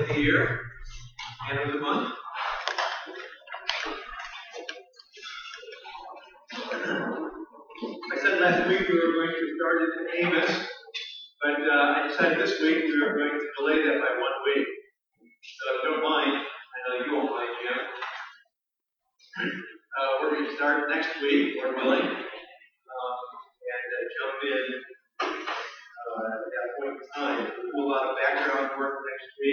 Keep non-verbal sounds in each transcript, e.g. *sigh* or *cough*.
of the year and of the month. I said last week we were going to start in Amos, but uh, I decided this week we were going to delay that by one week. So if you don't mind, I know you won't mind, Jim. *clears throat* Uh, we're going to start next week, Lord willing, um, and uh, jump in uh, at that point in time. We'll do a lot of background work next week.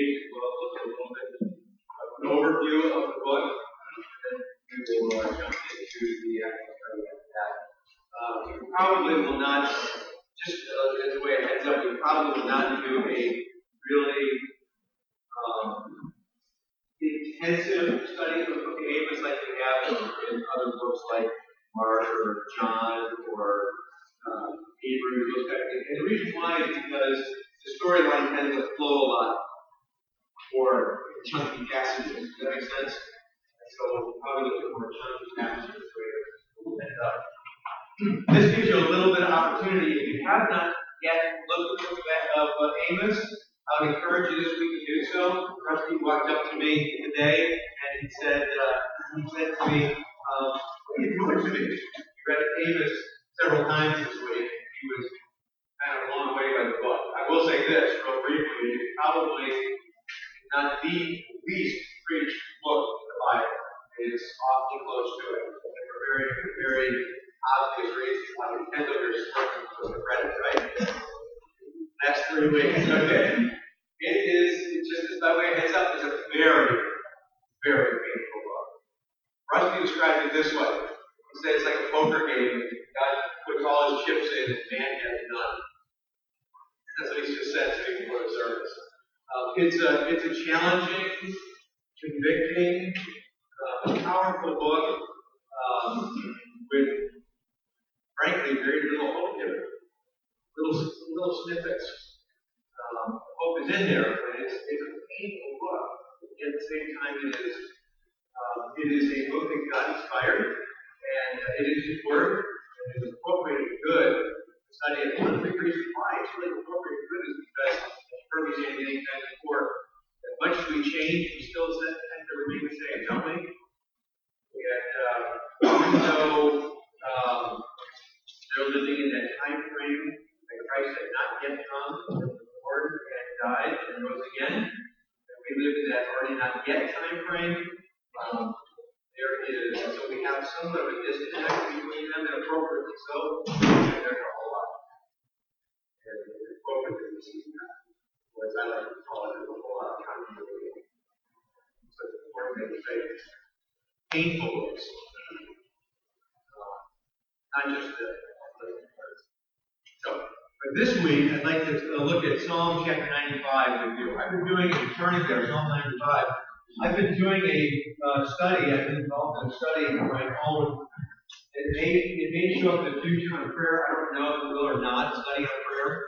Not, study on prayer.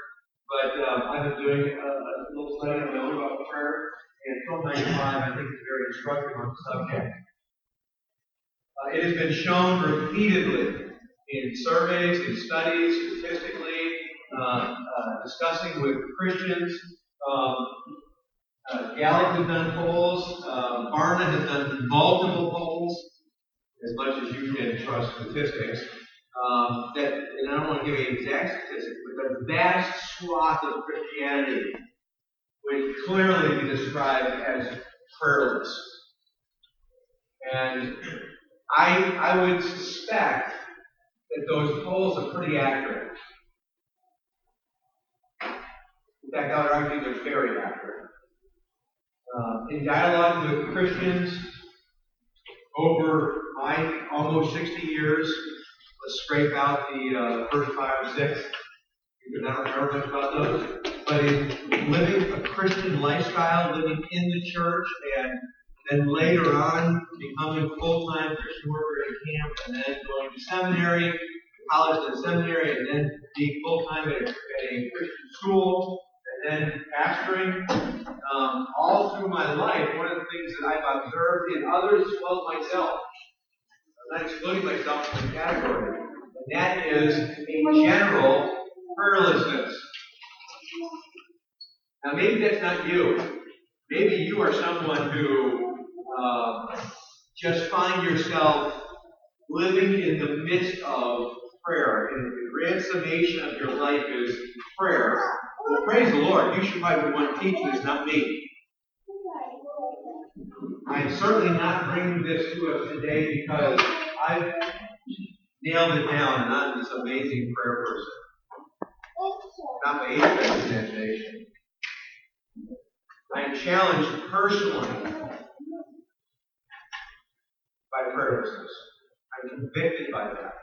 But um, I've been doing a, a little study on my own about prayer, and Psalm 95 I think is very instructive on the subject. Uh, it has been shown repeatedly in surveys, in studies, statistically, uh, uh, discussing with Christians. Um, uh, Gallup has done polls. Uh, Barna has done multiple polls, as much as you can trust statistics. Um, that, and I don't want to give you exact statistics, but the vast swath of Christianity would clearly be described as prayerless. And I, I would suspect that those polls are pretty accurate. In fact, I would argue they're very accurate. Uh, in dialogue with Christians over my almost 60 years, let's scrape out the uh, first five or six, because I don't remember much about those. But in living a Christian lifestyle, living in the church, and then later on becoming a full-time Christian worker in camp, and then going to seminary, college and seminary, and then being full-time at, at a Christian school, and then pastoring. Um, all through my life, one of the things that I've observed in others as well as myself, I'm not excluding myself from the category, and that is a general prayerlessness. Now, maybe that's not you. Maybe you are someone who uh, just find yourself living in the midst of prayer, and the grand summation of your life is prayer. Well, praise the Lord. You should probably want to teach this, not me. I'm certainly not bringing this to us today because I've nailed it down and I'm this amazing prayer person. Not my age imagination. I am challenged personally by prayerlessness. I'm convicted by that.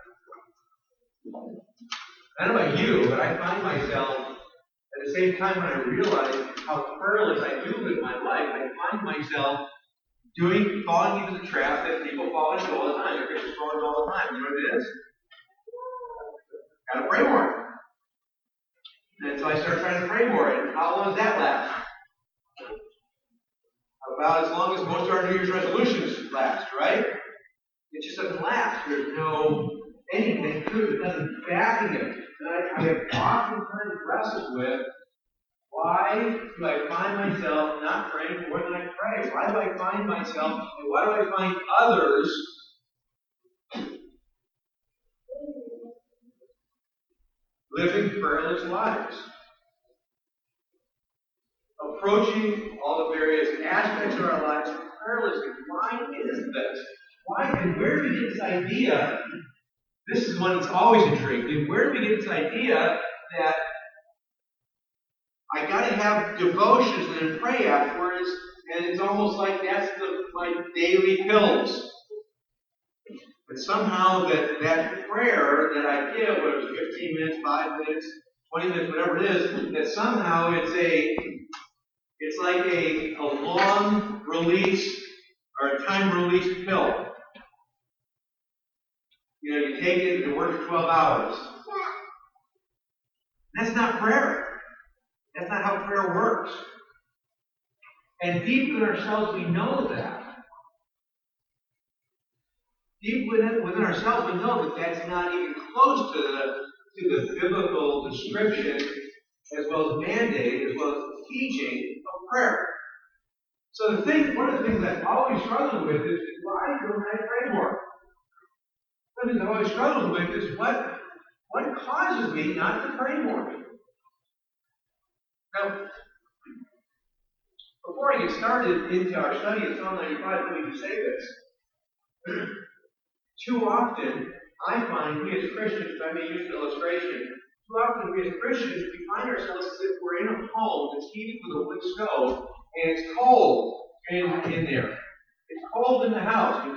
I don't know about you, but I find myself at the same time when I realize how prayerless I do live my life, I find myself doing falling into the trap that people fall into all the time. They're Christians fall into all the time. You know what it is? Gotta pray more. And so I start trying to pray more. And how long does that last? About as long as most of our New Year's resolutions last, right? It just doesn't last. There's no anything to it. It doesn't backing it. And I, I have oftentimes wrestled with why do I find myself not praying more than I pray? Why do I find myself, and why do I find others living prayerless lives? Approaching all the various aspects of our lives prayerlessly. Why is this? Why and where do we get this idea? This is one that's always intrigued. Where do we get this idea that I got to have devotions and then pray afterwards, and it's almost like that's the, my daily pills. But somehow that, that prayer that I give, whether it's 15 minutes, 5 minutes, 20 minutes, whatever it is, that somehow it's a it's like a, a long release or a time release pill. You know, you take it and it works 12 hours. That's not prayer. That's not how prayer works. And deep within ourselves, we know that. Deep within, within ourselves, we know that that's not even close to the, to the biblical description, as well as mandate, as well as teaching of prayer. So the thing, one of the things I've always struggled with is, why don't I pray more? One of the things I've always struggled with is what, what causes me not to pray more? Now, before I get started into our study of Psalm 95, let me just say this. *clears throat* Too often, I find we as Christians, if I may use an illustration, too often we as Christians, we find ourselves as if we're in a home that's heated with a wood stove, and it's cold in, in there. It's cold in the house. You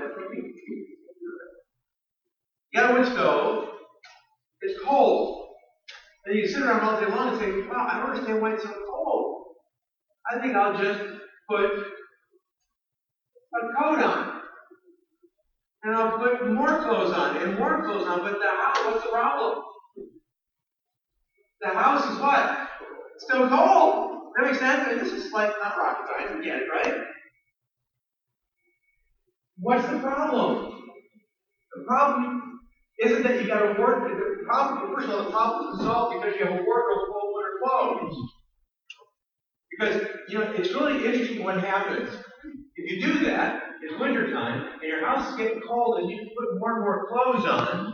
got a wood stove, it's cold. And you sit around all day long and say, wow, I don't understand why it's so cold. I think I'll just put a coat on. And I'll put more clothes on and more clothes on. But the house, what's the problem? The house is what? Still cold. That makes sense? I mean, this is like not rocket science. You get it, right? What's the problem? The problem isn't that you got to work. The problem, first of all, the problem is solved because you have a wardrobe full of winter clothes. Because you know it's really interesting what happens if you do that. It's wintertime and your house is getting cold, and you put more and more clothes on,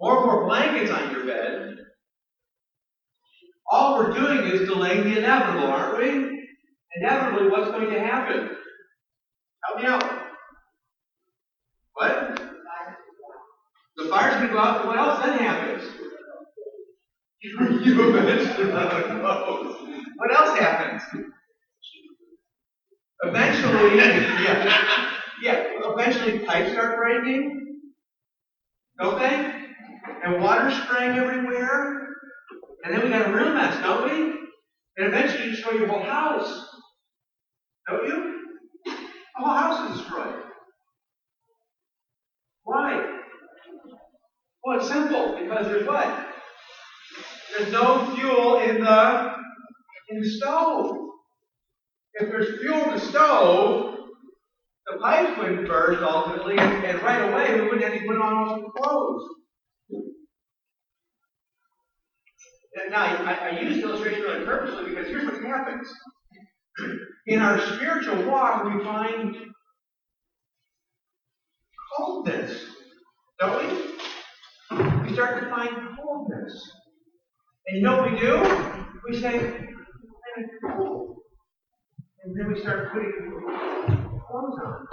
more and more blankets on your bed. All we're doing is delaying the inevitable, aren't we? Inevitably, what's going to happen? Help me out. What? The fire's going to go out, and what else then happens? you clothes. What else happens? Eventually, yeah, yeah, eventually pipes start breaking, don't they? And water spraying everywhere. And then we got a real mess, don't we? And eventually you destroy your whole house. Don't you? The whole house is destroyed. Why? Well, it's simple, because there's what? There's no fuel in the in the stove. If there's fuel in the stove, the pipes wouldn't burst ultimately, and, right away we wouldn't have to put on all the clothes. Now, I, I use the illustration really purposely because here's what happens. In our spiritual walk, we find coldness, don't we? We start to find coldness. And you know what we do? We say, I'm cold. And then we start putting clothes on.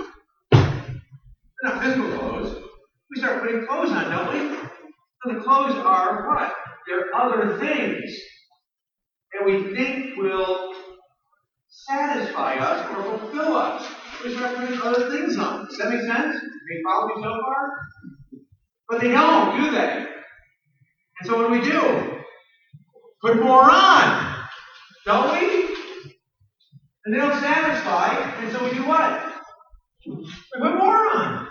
Not physical clothes. We start putting clothes on, don't we? And the clothes are what? They're other things that we think will satisfy us or fulfill us. We start putting other things on. Does that make sense? Can you follow me so far? But they don't, do they? And so what do we do? Put more on. Don't we? And they don't satisfy, and so we do what? We put more on.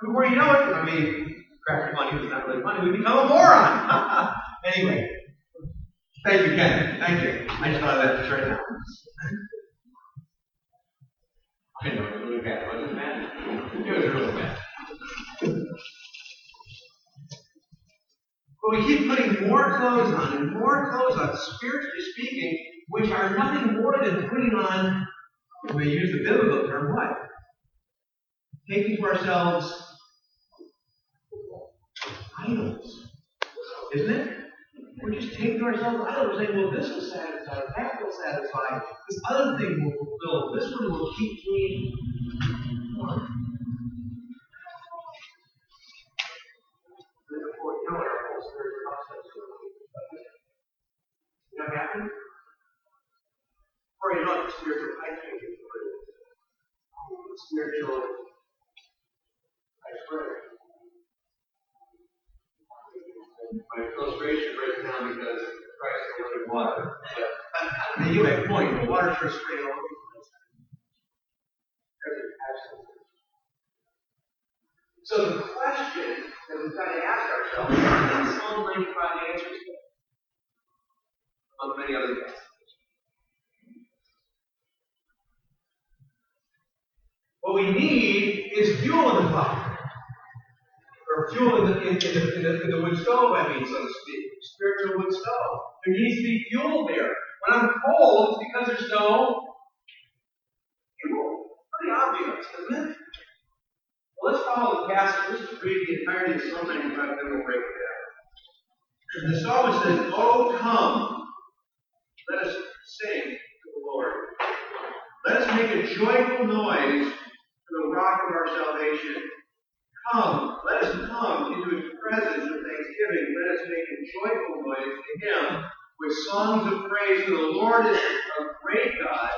And before you know it, I mean, craft money is not really money, we become a moron. *laughs* anyway. Thank you, Ken. Thank you. I just thought of that right *laughs* now. I know, it was really bad. But we keep putting more clothes on and more clothes on, spiritually speaking, which are nothing more than putting on, we use the biblical term, what? Taking to ourselves idols. Isn't it? We're just taking to ourselves idols. We're saying, well, this will satisfy, that will satisfy, this other thing will fulfill, this one will keep me warm. Before you know it, our whole spiritual process You know what happened? Before you know it, the spiritual The spiritual ice break. My illustration breaks down because Christ is living water. But you make a point. The water sure spraying all over the place. So the question that we've got to ask ourselves, and Psalm 95 answers among many other things. What we need is fuel in the fire. Or fuel in the, in, in, the, in, the, in the wood stove, I mean, so to speak. Spiritual wood stove. There needs to be fuel there. When I'm cold, it's because there's no fuel. Pretty obvious, isn't it? Well, let's follow the passage. Let's just read the entirety of Psalm 95, then we'll break it down. The psalmist says, Oh, come, let us sing to the Lord. Let us make a joyful noise to the rock of our salvation. Come, let us come into his presence with thanksgiving. Let us make a joyful noise to him with songs of praise. For the Lord is a great God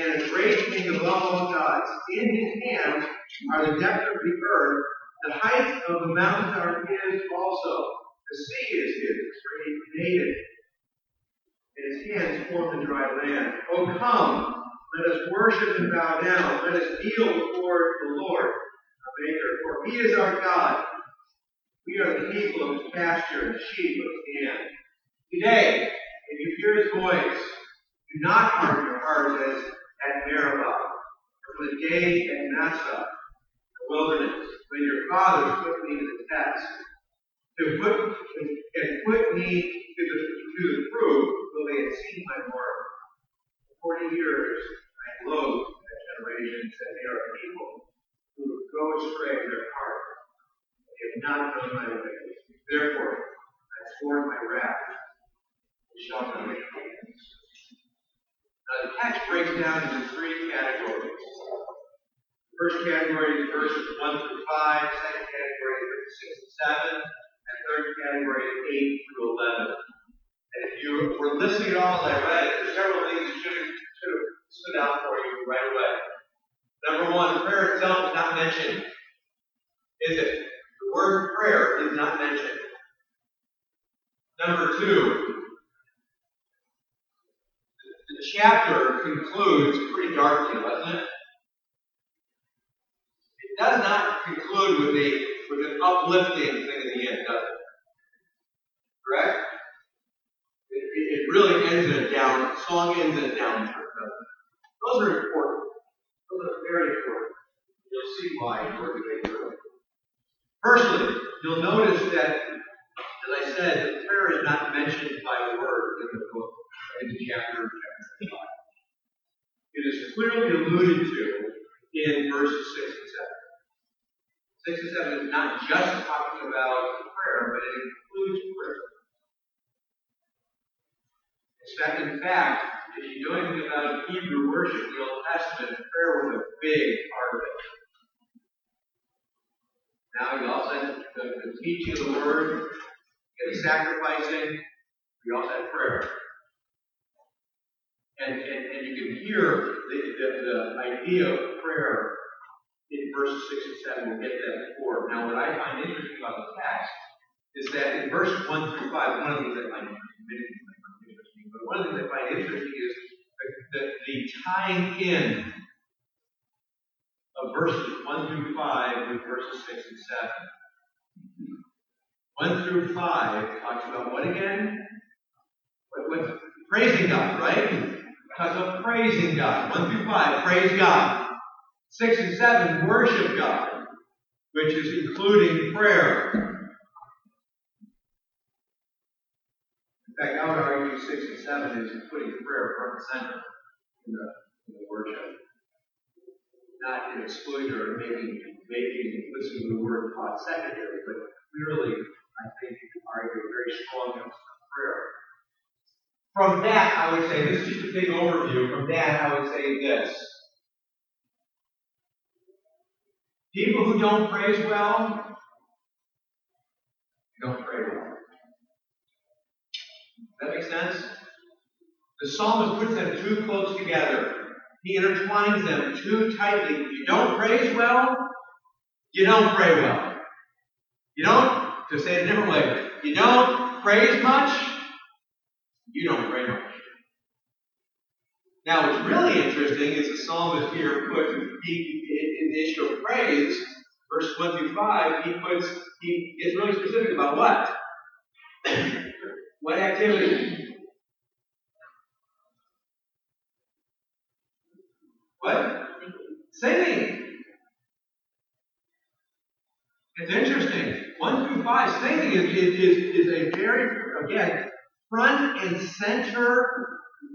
and a great king above all gods. In his hands are the depths of the earth. The heights of the mountains are his also. The sea is his, for he made it. And his hands formed the dry land. Oh, come, let us worship and bow down. Let us kneel before the Lord, our Maker. For he is our God. We are the people of his pasture and the sheep of his hand. Today, if you hear his voice, do not harden your hearts as at Meribah, or the day at Massah, the wilderness, when your fathers put me to the test, to put and put me to the to the proof, though they had seen my. For forty years I loathed that generation, said they are people who go astray in their heart. They have not known my ways. Therefore, I swore my wrath. They shall not make. Now, the text breaks down into three categories. First category is verses 1 through 5, praising God. 1 through 5, praise God. 6 and 7, worship God, which is including prayer. In fact, I would argue 6 and 7 is putting prayer front and center in the, in the worship not in exclusion or making making listening to the word taught secondary, but clearly, I think you can argue a very strong emphasis on prayer. From that, I would say, this is just a big overview. From that, I would say this. People who don't praise well, don't pray well. That makes sense? The psalmist puts them too close together. He intertwines them too tightly. You don't praise well, you don't pray well. You don't, to say it a different way, you don't praise much, you don't pray much. Now, what's really interesting is the psalmist here puts, he, in of praise, verse 1 through 5, he puts, he gets really specific about what? *coughs* what activity? What? Singing. It's interesting. One through five, singing is, is, is a very, again, front and center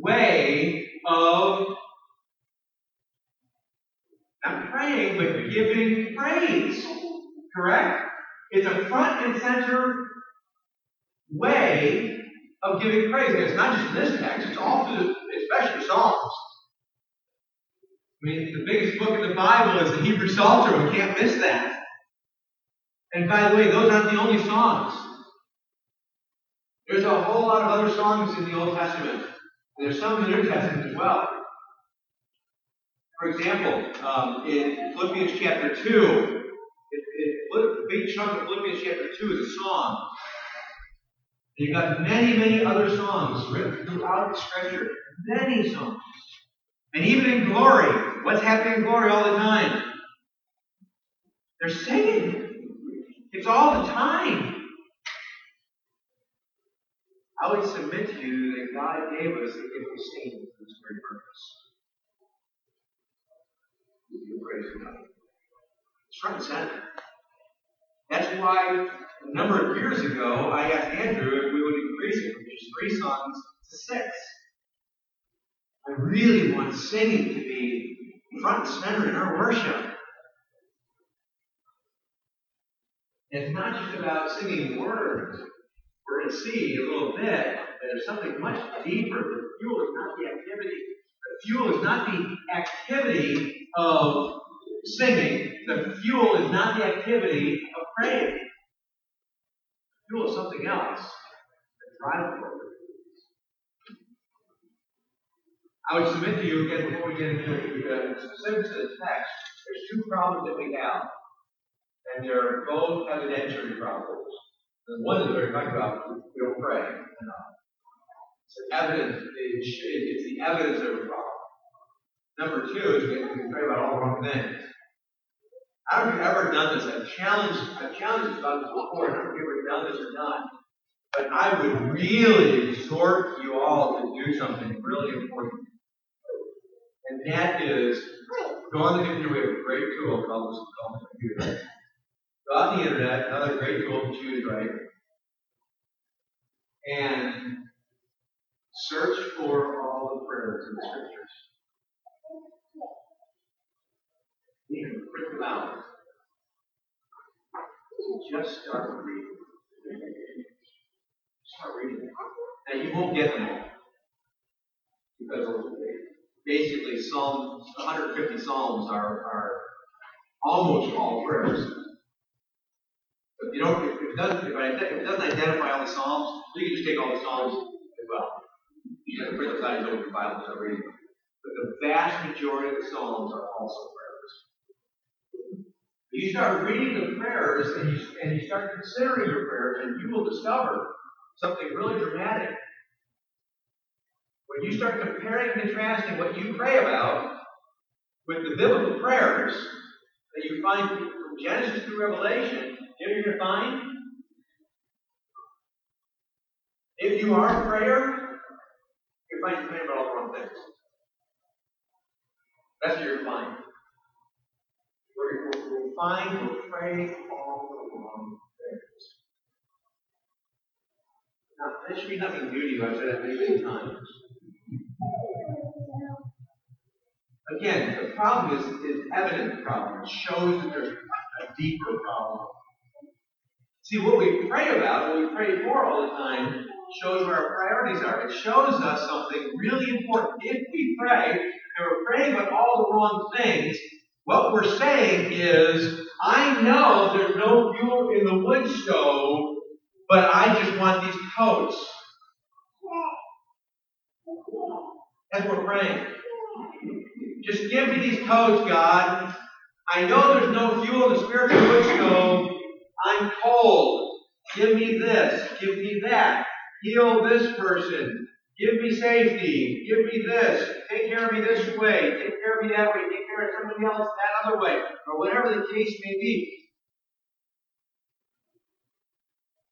way of not praying, but giving praise. Correct? It's a front and center way of giving praise. And it's not just in this text, it's all through, especially Psalms. I mean, the biggest book in the Bible is the Hebrew Psalter. We can't miss that. And by the way, those aren't the only songs. There's a whole lot of other songs in the Old Testament. There's some in the New Testament as well. For example, um, in Philippians chapter 2, it, it, a big chunk of Philippians chapter 2 is a song. And you've got many, many other songs written throughout the scripture. Many songs. And even in glory, what's happening in glory all the time? They're singing. It's all the time. I would submit to you that God gave us the gift of singing for this very purpose. Praise God. It's front and center. That's why a number of years ago I asked Andrew if we would increase it from just three songs to six. I really want singing to be front and center in our worship. It's not just about singing words. We're going to see a little bit that there's something much deeper. The fuel is not the activity. The fuel is not the activity of singing. The fuel is not the activity of praying. The fuel is something else that drives forward. I would submit to you again before we get into the uh, specifics of the text, there's two problems that we have. And they're both evidentiary problems. The one that we're talking about, we don't pray enough. It's evidence, it's the evidence of a problem. Number two is we pray about all the wrong things. I don't know if you've ever done this. I've challenged, I've challenged about this before. I don't know if you've ever done this or not. But I would really exhort you all to do something really important. And that is go on the computer. We have a great tool called, called the computer. Go on the internet, another great tool to choose right. And search for all the prayers in the scriptures. about. Just start reading. Start reading. Now you won't get them all. Because basically Psalm 150 Psalms are, are almost all prayers. But you don't, if it doesn't, if, it doesn't identify all the Psalms, you can just take all the Psalms as well. You can print out and your Bible start reading them. But the vast majority of the Psalms are also prayers. You start reading the prayers and you, and you start considering your prayers, and you will discover something really dramatic. When you start comparing and contrasting what you pray about with the biblical prayers that you find from Genesis through Revelation, know you're to? If you are a prayer, you're finding praying about all the wrong things. That's what you're find. We'll find we're praying all the wrong things. Now, this should be nothing new to you. I've said that many, many times. Again, the problem is, is evident problem. It shows that there's a deeper problem. See, what we pray about, what we pray for all the time, shows where our priorities are. It shows us something really important. If we pray, and we're praying about all the wrong things, what we're saying is, I know there's no fuel in the wood stove, but I just want these coats. What we're praying. Just give me these coats, God. I know there's no fuel in the spiritual wood stove. I'm cold. Give me this. Give me that. Heal this person. Give me safety. Give me this. Take care of me this way. Take care of me that way. Take care of somebody else that other way. Or whatever the case may be.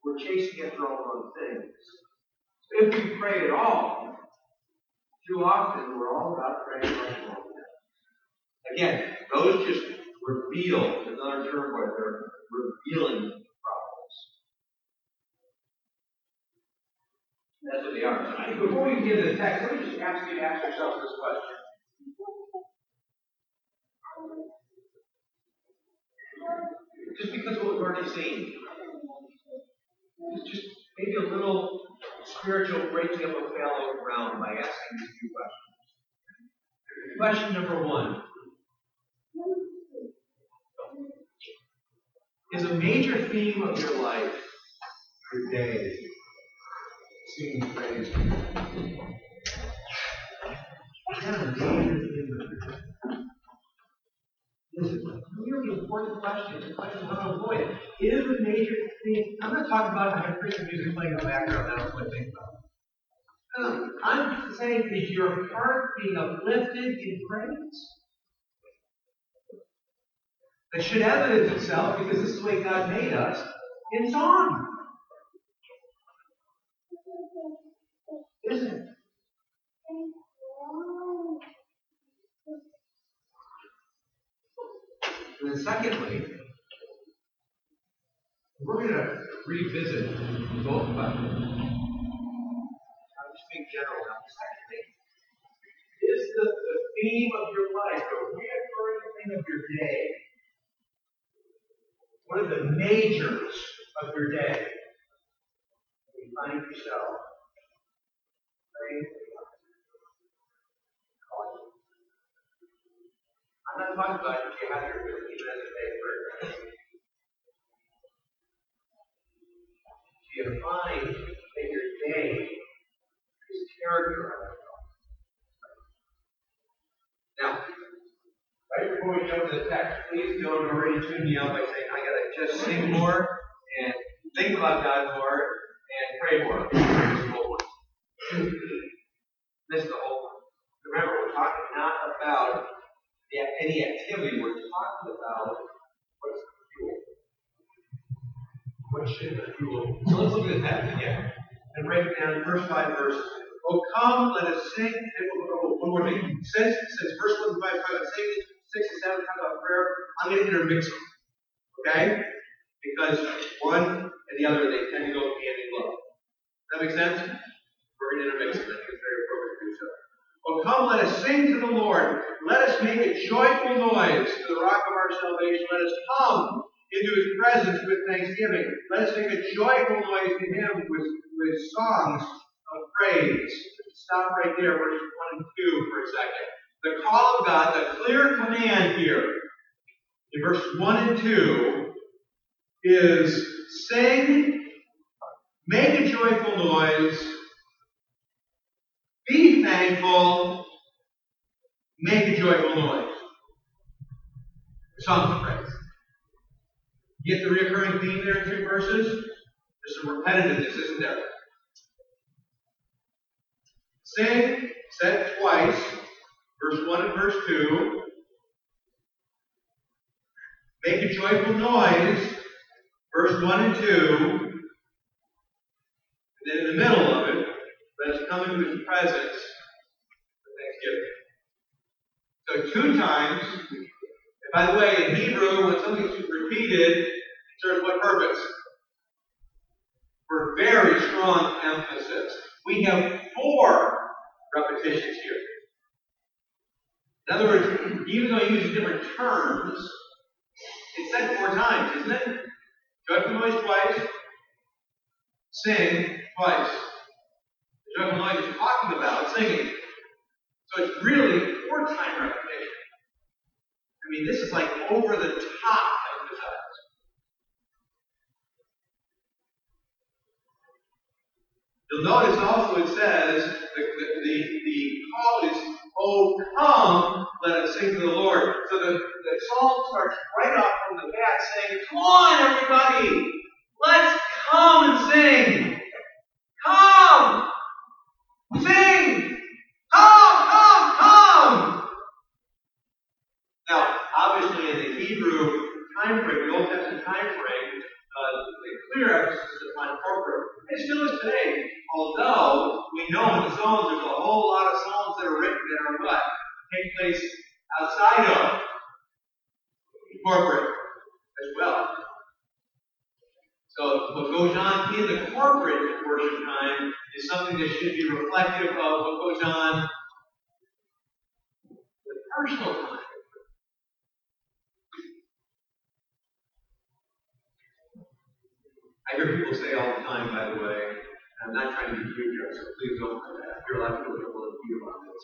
We're chasing after all those things. If we pray at all, too often we're all about praying more. Again, those just reveal, another they're revealing problems. That's what they are. Before we get into the text, let me just ask you to ask yourself this question. Just because of what we've already seen, just maybe a little spiritual breaking up of fallow ground by asking these two questions. Question number one Is a major theme of your life, your day, singing praise? Is that a major theme of your This is a really important question. It's a question how to avoid it. Is a major theme. I'm not talking about having Christian music playing in the background. That's what I think about. No, um, I'm saying, is your heart being uplifted in praise? It should evidence itself because this is the way God made us in song. Isn't it? And then secondly, we're going to revisit both questions. I'm just being general now. Secondly, is the, the theme of your life, the reoccurring theme of your day, majors of your day? And You find yourself praying I'm not talking about if you have your 15 minutes a day prayer. Do you find that your day is characterized Now, right before we jump to the text, please don't already tune me out by saying, I gotta just sing more and think about God more and pray more. Miss the whole one. Remember, we're talking not about any activity, we're talking about what's the fuel. What should the fuel? So let's look at that again and break it down. First five verses. Oh, come, let us sing. One more thing. Since, since verse 1 to 5 talk about singing, 6 and 7 talk about prayer, I'm going to intermix them. Okay? Because one and the other, they tend to go hand in glove. Does that make sense? We're going to intermix them. I think it's very appropriate to do so. Oh, come, let us sing to the Lord. Lord. Let us make a joyful noise to the rock of our salvation. Let us come into his presence with thanksgiving. Let us make a joyful noise to him with, with songs of praise. Stop right there, verses 1 and 2 for a second. The call of God, the clear command here in verse 1 and 2 is sing, make a joyful noise, be thankful, make a joyful noise. Songs of praise. Get the recurring theme there in two verses? There's some repetitiveness, isn't there? Sing, said twice, verse 1 and verse 2. Make a joyful noise, verse 1 and 2. And then in the middle of it, let us come into his presence with thanksgiving. So two times, and by the way, in Hebrew, when something's repeated, it serves what purpose? For very strong emphasis. We have four repetitions here. In other words, even though he uses different terms, it's said four times, isn't it? Joyful noise twice, sing twice. The joyful noise is talking about singing. So it's really four time repetition. I mean, this is like over the top emphasized. You'll notice also it says the, the, the, the call is, Oh, come, let us sing to the Lord. So the, the psalm starts right off from the bat saying, Come on, everybody, let's come and sing. Come! Sing! Come, come, come! Now, obviously, in the Hebrew time frame, the Old Testament time frame, uh, the clear emphasis is upon corporate. It still is today. Although we know in the Psalms there's a whole lot of That are written that are what? Take place outside of corporate as well. So what goes on in the corporate worship time is something that should be reflective of what goes on the personal time. I hear people say all the time, by the way, I'm not trying to be cute here, so please don't I hear a lot of people get a little cute about this.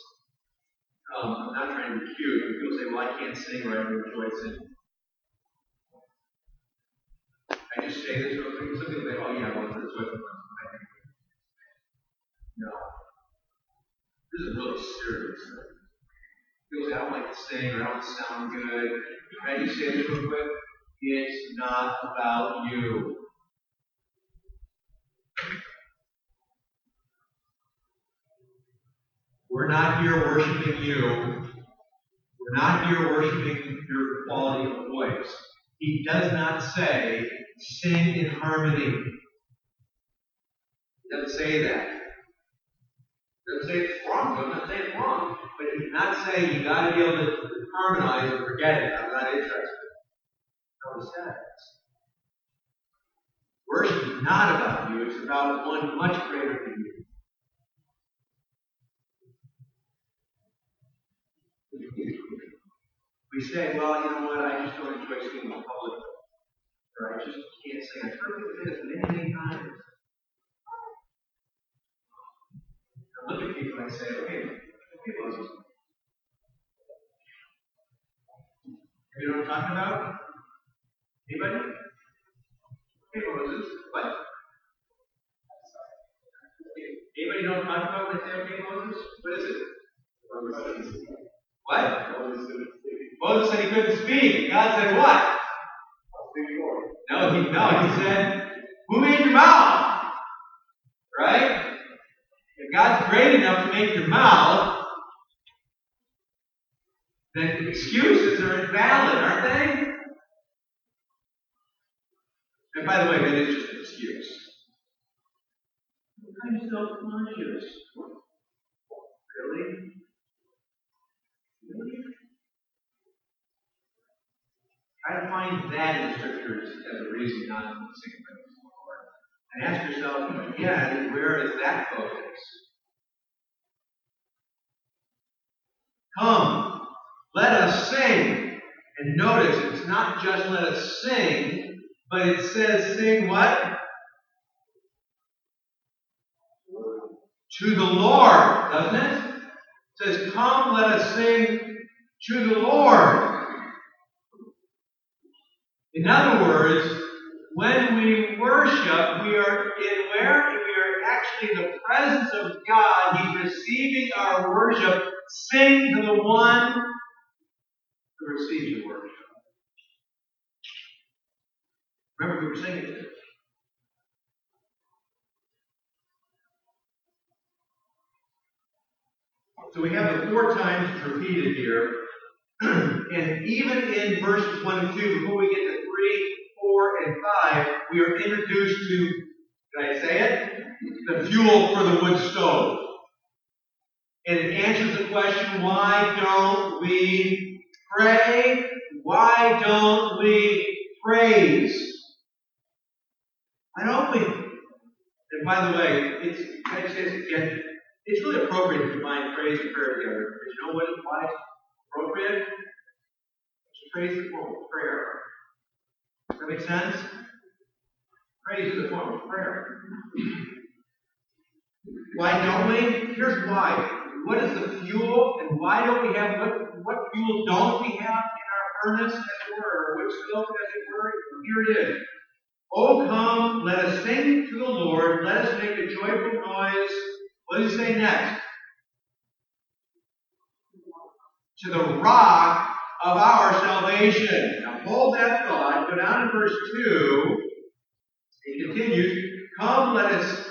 Um, I'm not trying to be cute. People say, well, I can't sing or I don't enjoy singing. I just say this real quick. Some people say, oh, yeah, well, that's what No. This is really serious. People say, I don't like to sing or I don't sound good. Can I just say this real quick? It's not about you. We're not here worshiping you. We're not here worshiping your quality of voice. He does not say, sing in harmony. He doesn't say that. He doesn't say it's wrong. I'm not saying it's wrong. But he's not saying you got to be able to harmonize and forget it. I'm not interested. No, he says. Worship is not about you. It's about one much greater than you. We say, well, you know what, I just don't enjoy singing in public. Or I just can't sing. I've heard people say this many, many times. I look at people and I say, okay, okay, Moses. You know what I'm talking about? Anybody? Okay, Moses. What? Anybody know what I'm talking about when I say okay, Moses? What is it? What? Moses said he couldn't speak. God said what? No, he no, he said, Who made your mouth? Right? If God's great enough to make your mouth, then excuses are invalid, aren't they? And by the way, that is just an excuse. I'm self-conscious. Really? Try to find that in the scriptures as a reason not to sing praise the Lord. And ask yourself again, where is that focus? Come, let us sing. And notice, it's not just let us sing, but it says sing what? To the Lord, doesn't it? Says, Come, let us sing to the Lord. In other words, when we worship, we are in where? We are actually in the presence of God. He's receiving our worship. Sing to the one who receives your worship. Remember who we're singing to. So we have the four times repeated here. *clears throat* and even in verses 1 and 2, before we get to 3, 4, and 5, we are introduced to, did I say it? The fuel for the wood stove. And it answers the question why don't we pray? Why don't we praise? Why don't we? And by the way, it's, can I this again? It's really appropriate to combine praise and prayer together. Because you know what? Why it's appropriate? It's praise is a form of prayer. Does that make sense? Praise is a form of prayer. Why don't we? Here's why. What is the fuel, and why don't we have what? What fuel don't we have in our furnace, as it were, or which stove, as it were? Here it is. Oh, come, let us sing to the Lord. Let us make a joyful noise. What does he say next? To the rock of our salvation. Now hold that thought. Go down to verse 2. He continues, Come, let us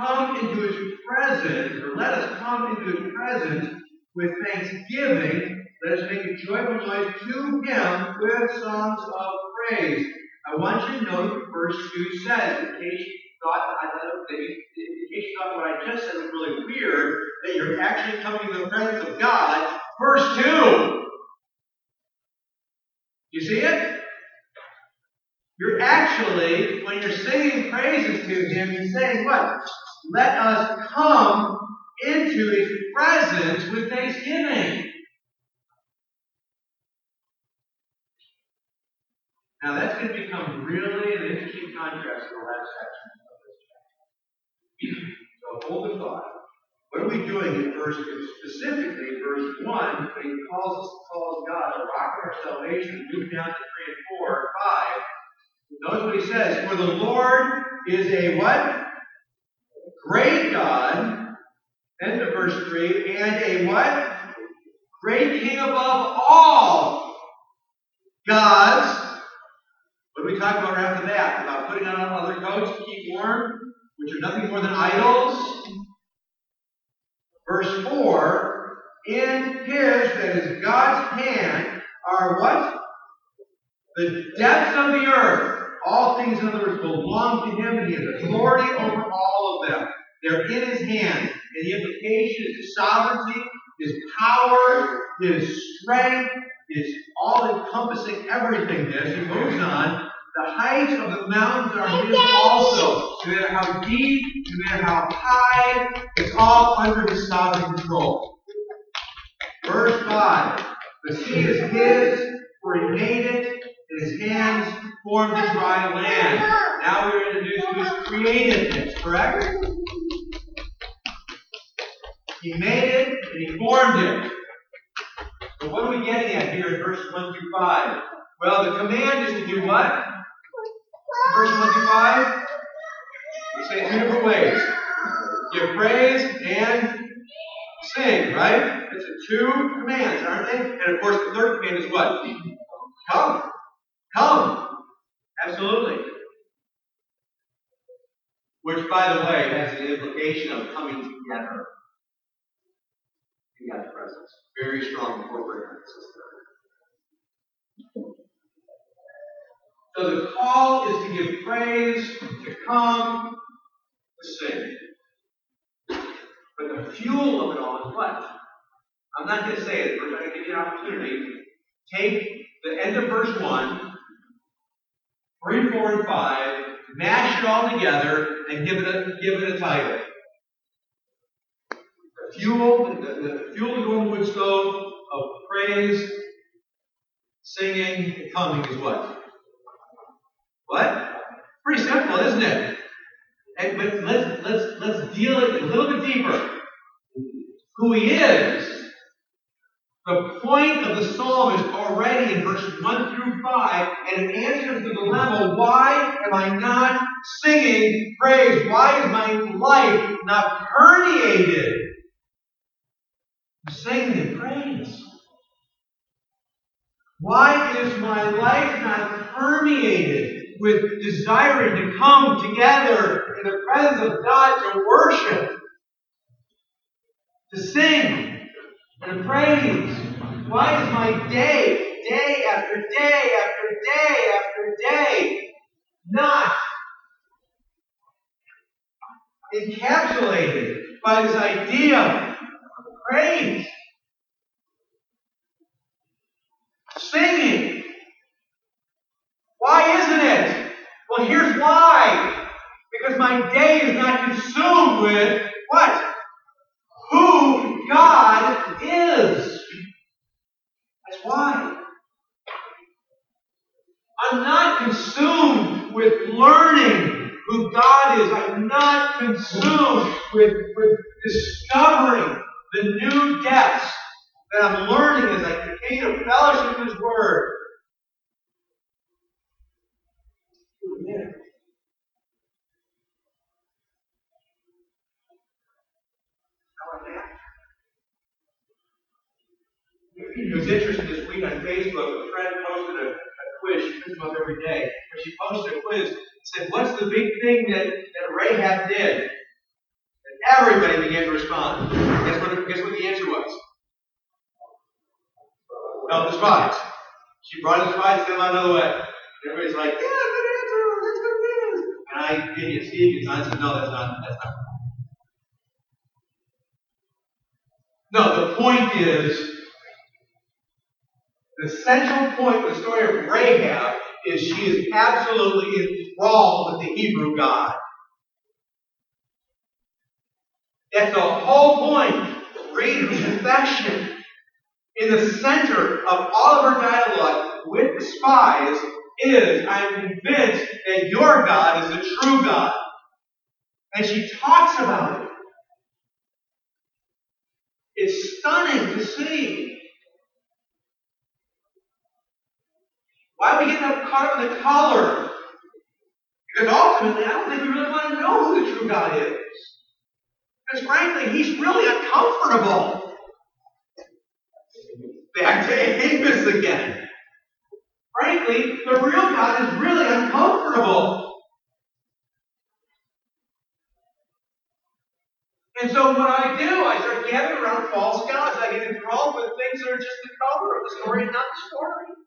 come into his presence, or let us come into his presence with thanksgiving. Let us make a joyful noise to him with songs of praise. I want you to know what verse 2 says, in case thought I in case you thought oh, what I just said was really weird, that you're actually coming to the presence of God. Verse 2. You see it? You're actually, when you're singing praises to Him, you're saying what? Let us come into His presence with thanksgiving. Now that's going to become really an interesting contrast to the last section. So hold the thought. What are we doing in verse specifically verse one when he calls us calls God the rock of our salvation, move down to three and four and five. Notice what he says, for the Lord is a what? Great God. End of verse 3. And a what? Great King above all gods what do we talk about after that? About putting on other coats to keep warm, which are nothing more than idols. Verse 4 In his, that is God's hand, are what? The depths of the earth. All things, in other words, belong to him, and he has authority over all of them. They're in his hand. And the implication is his sovereignty, his power, his strength, his all encompassing everything. As he moves on, the heights of the mountains are his also. No matter how deep, no matter how high, it's all under his sovereign control. Verse 5. The sea is his, for he made it, and his hands formed the dry land. Now we're introduced to his creativeness, correct? He made it, and he formed it. But what are we getting at here in verses 1 through 5? Well, the command is to do what? Verse 25, we say it two different ways. Give praise and sing, right? It's two commands, aren't they? And of course, the third command is what? Come. Come. Absolutely. Which, by the way, has the implication of coming together in God's presence. Very strong corporate emphasis there. So the call is to give praise, to come, to sing. But the fuel of it all is what? I'm not going to say it, but I'm going to give you an opportunity. Take the end of verse 1, 3, 4, and 5, mash it all together, and give it a, give it a title. The fuel, the, the fuel to go on the wood stove of praise, singing, and coming is what? What? Pretty simple, isn't it? And, but let's let's let's deal it a little bit deeper. Who he is. The point of the psalm is already in verses 1 through 5, and it answers to the dilemma why am I not singing praise? Why is my life not permeated? Singing and praise. Why is my life not permeated with desiring to come together in the presence of God to worship, to sing, and praise? Why is my day, day after day after day after day, not encapsulated by this idea of praise? Singing. Why isn't it? Well, here's why. Because my day is not consumed with what? Who God is. That's why. I'm not consumed with learning who God is. I'm not consumed with, with discovering the new depths that I'm learning as I continue to fellowship His Word. It was interesting this week on Facebook. A friend posted a, a quiz. She puts them up every day. Where she posted a quiz and said, What's the big thing that, that Rahab did? And everybody began to respond. Guess what, guess what the answer was? No, the spies. She brought the spies, sent them out of the way. Everybody's like, Yeah, good answer. That's what it is. And I you Steve gets on and said, No, that's not. That's not. No, the point is the central point of the story of Rahab is she is absolutely enthralled with the Hebrew God. That's the whole point. Read confession. In the center of all of her dialogue with the spies is, I am convinced that your God is the true God. And she talks about it. It's stunning to see. Why are we up caught up in the color? Because ultimately, I don't think we really want to know who the true God is. Because frankly, he's really uncomfortable. Back to Amos again. Frankly, the real God is really uncomfortable. And so what I do, I start gathering around false gods. I get enthralled with things that are just the cover of the story, and not the story.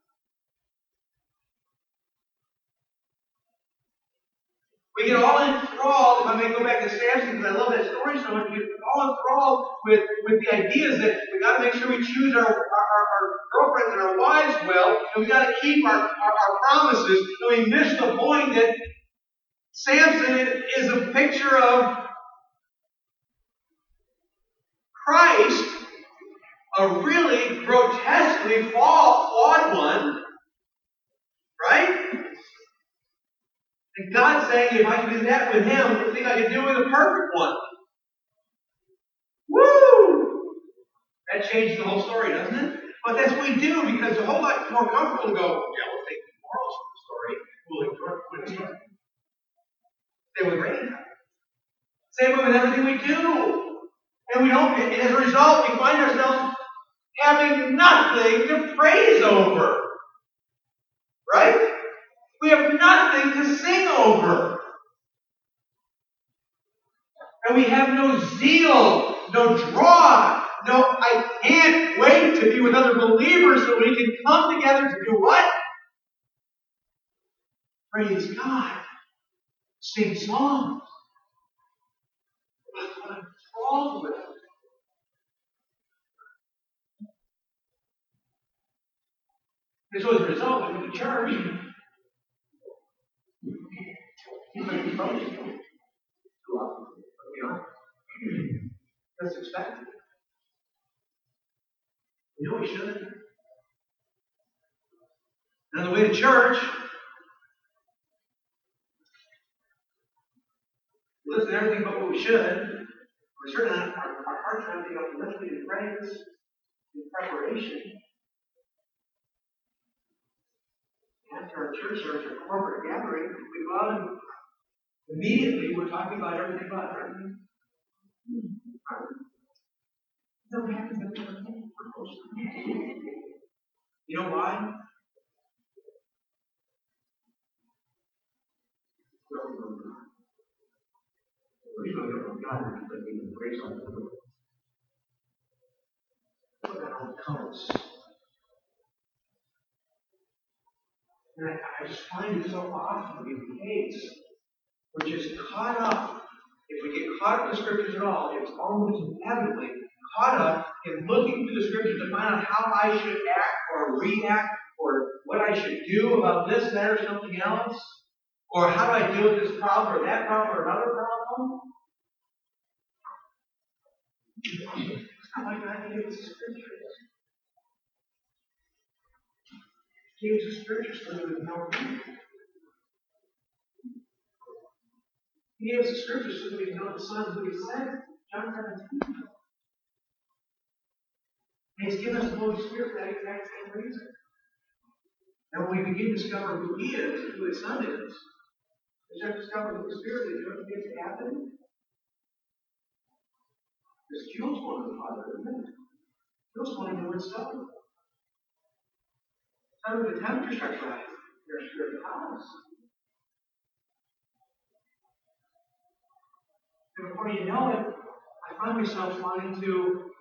We get all enthralled, if I may go back to Samson, because I love that story so much, we get all enthralled with, with the ideas that we got to make sure we choose our, our, our, girlfriends and our wives well, and we got to keep our, our, promises, and we miss the point that Samson is a picture of Christ, a really grotesquely flawed one, right? And God's saying, if I can do that with him, you think I can do with a perfect one? Woo! That changed the whole story, doesn't it? But that's what we do because it's a whole lot more comfortable to go, yeah, we'll take the morals from the story. We'll ignore the story. Same with Rahab. Same with everything we do. And we don't, and as a result, we find ourselves having nothing to praise over. We have nothing to sing over. And we have no zeal, no draw, no, I can't wait to be with other believers so we can come together to do what? Praise God. Sing songs. That's what I'm enthralled with. And so as a result, go to church. He's going to be. Too often. You know? That's expected. You know we shouldn't. Now the way to church, we listen to everything but what we should. We're certainly not, our, our hearts are not being uplifted in praise, in preparation. After our church service, our corporate gathering, we go out and immediately we're talking about everything but everything. No, we haven't been You know why? To get from God because we can grace on the What that all comes. And I, I just find it so often in the case, we're just caught up. If we get caught up in the scriptures at all, it's almost inevitably caught up in looking through the scriptures to find out how I should act or react or what I should do about this, that, or something else. Or how do I deal with this problem or that problem or another problem? It's like I gave the scriptures. Us the scriptures so that we He gave us the scriptures so that we would know the Son who He sent. John 17. And He's given us the Holy Spirit for that exact same reason. And when we begin to discover who He is, who His Son is, we start to discover who the Spirit is. You know what begins to happen? Because Jules to the Father, isn't it? Jules wanting to win stuff. Some of the tempter starts rising. Their spirit house. Before you know it, I find myself wanting to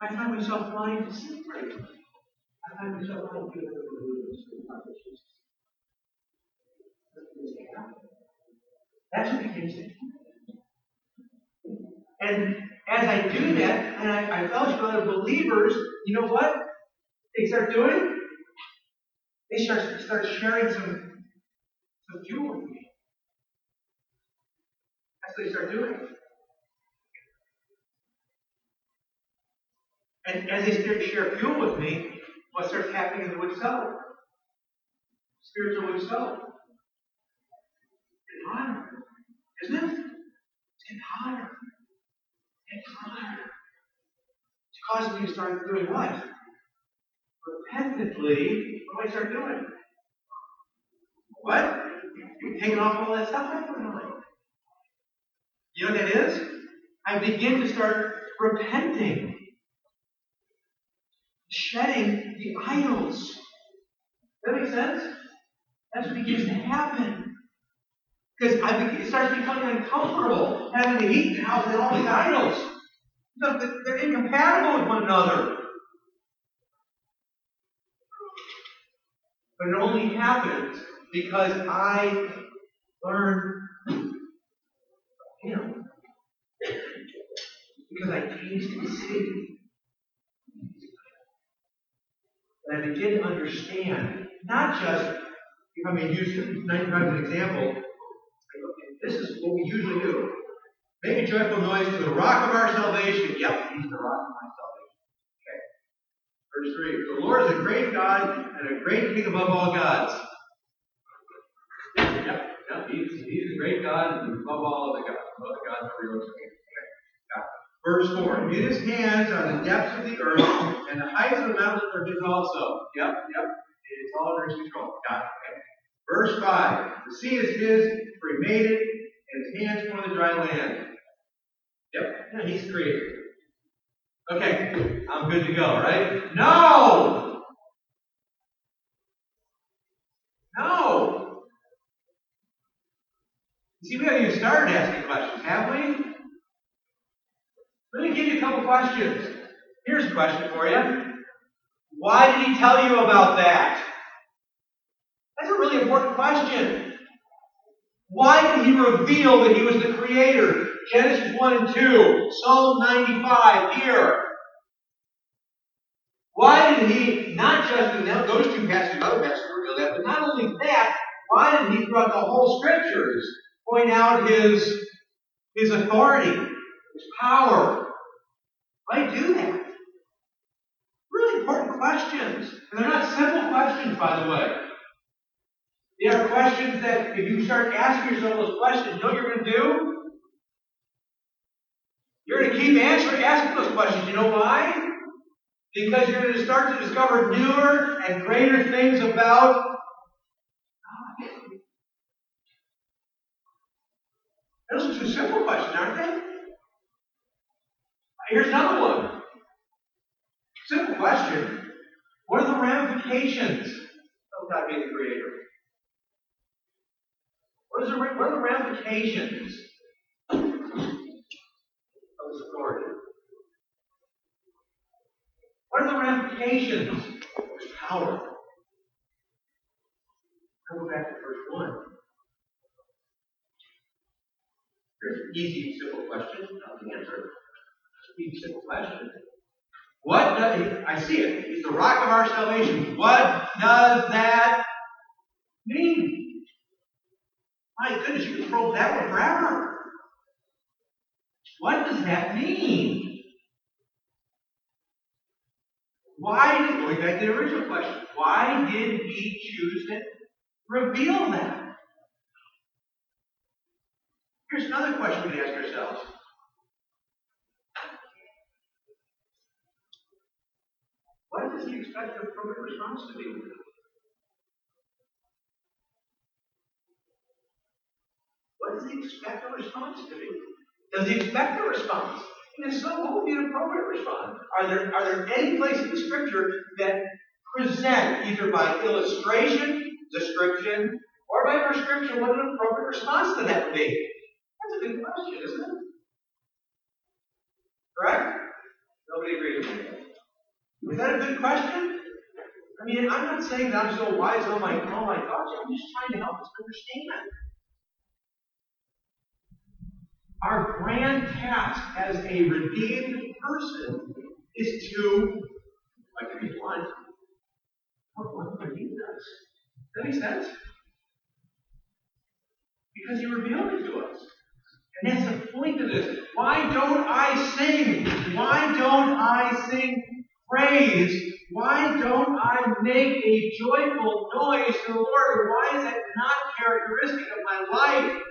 I find myself wanting to celebrate. I find myself wanting to be able to That's what begins happen. And as I do that, and I, I fellowship with other believers, you know what they start doing? They start, start sharing some, some fuel with me. That's what they start doing. And as they start to share fuel with me, what starts happening in the wood cellar? Spiritual wood cellar. It's hotter, isn't it? It's getting hotter. It's hotter. It's causing me to start doing what? Repentantly, what do I start doing? What? Taking off all that stuff I put on. You know what that is? I begin to start repenting shedding the idols. That makes sense? That's what begins to happen. Because it starts becoming uncomfortable having to eat the house and all these idols. They're incompatible with one another. But it only happens because I learned Him. Because I taste and see and I begin to understand, not just, if I may use 95 as an example, this is what we usually do. Make a joyful noise to the rock of our salvation. Yep, he's the rock of my salvation. Okay. Verse 3. The Lord is a great God and a great king above all gods. Yep, yep, he's, he's a great God and above all of the gods, above the gods of real Verse 4 In his hands are the depths of the earth, and the heights of the mountains are his also. Yep, yep. It's all under his control. Got it. Okay. Verse 5 The sea is his, for he made it, and his hands formed the dry land. Yep, yeah, he's created. Okay, I'm good to go, right? No! We haven't even started asking questions, have we? Let me give you a couple questions. Here's a question for you. Why did he tell you about that? That's a really important question. Why did he reveal that he was the creator? Genesis 1 and 2, Psalm 95 here. Why did he, not just in those two passages, other passages reveal that, but not only that, why did he throughout the whole scriptures point out his, his authority? his power. Why do that? Really important questions. And they're not simple questions, by the way. They are questions that if you start asking yourself those questions, you know what you're going to do? You're going to keep answering, asking those questions. You know why? Because you're going to start to discover newer and greater things about God. Those are two simple questions, aren't they? Here's another one. Simple question. What are the ramifications of God being the creator? What, is the, what are the ramifications of his authority? What are the ramifications of his power? Go back to verse 1. Here's an easy, simple question. Not the answer. Easy, simple question. What does, I see it. He's the rock of our salvation. What does that mean? My goodness, you can probe that one forever. What does that mean? Why did, going back to the original question, why did he choose to reveal that? Here's another question we ask ourselves. What does he expect the appropriate response to be? What does he expect the response to be? Does he expect a response? And if so, what would be an appropriate response? Are there, are there any places in the Scripture that present, either by illustration, description, or by prescription, what an appropriate response to that would be? Good question, isn't it? Correct? Nobody agrees with me. Is that a good question? I mean, I'm not saying that I'm so wise on my, all my thoughts. I'm just trying to help us understand. Our grand task as a redeemed person is to, like help one redeem us. Does that make sense? Because he revealed it to us. And that's the point of this. Why don't I sing? Why don't I sing praise? Why don't I make a joyful noise to the Lord? Why is that not characteristic of my life?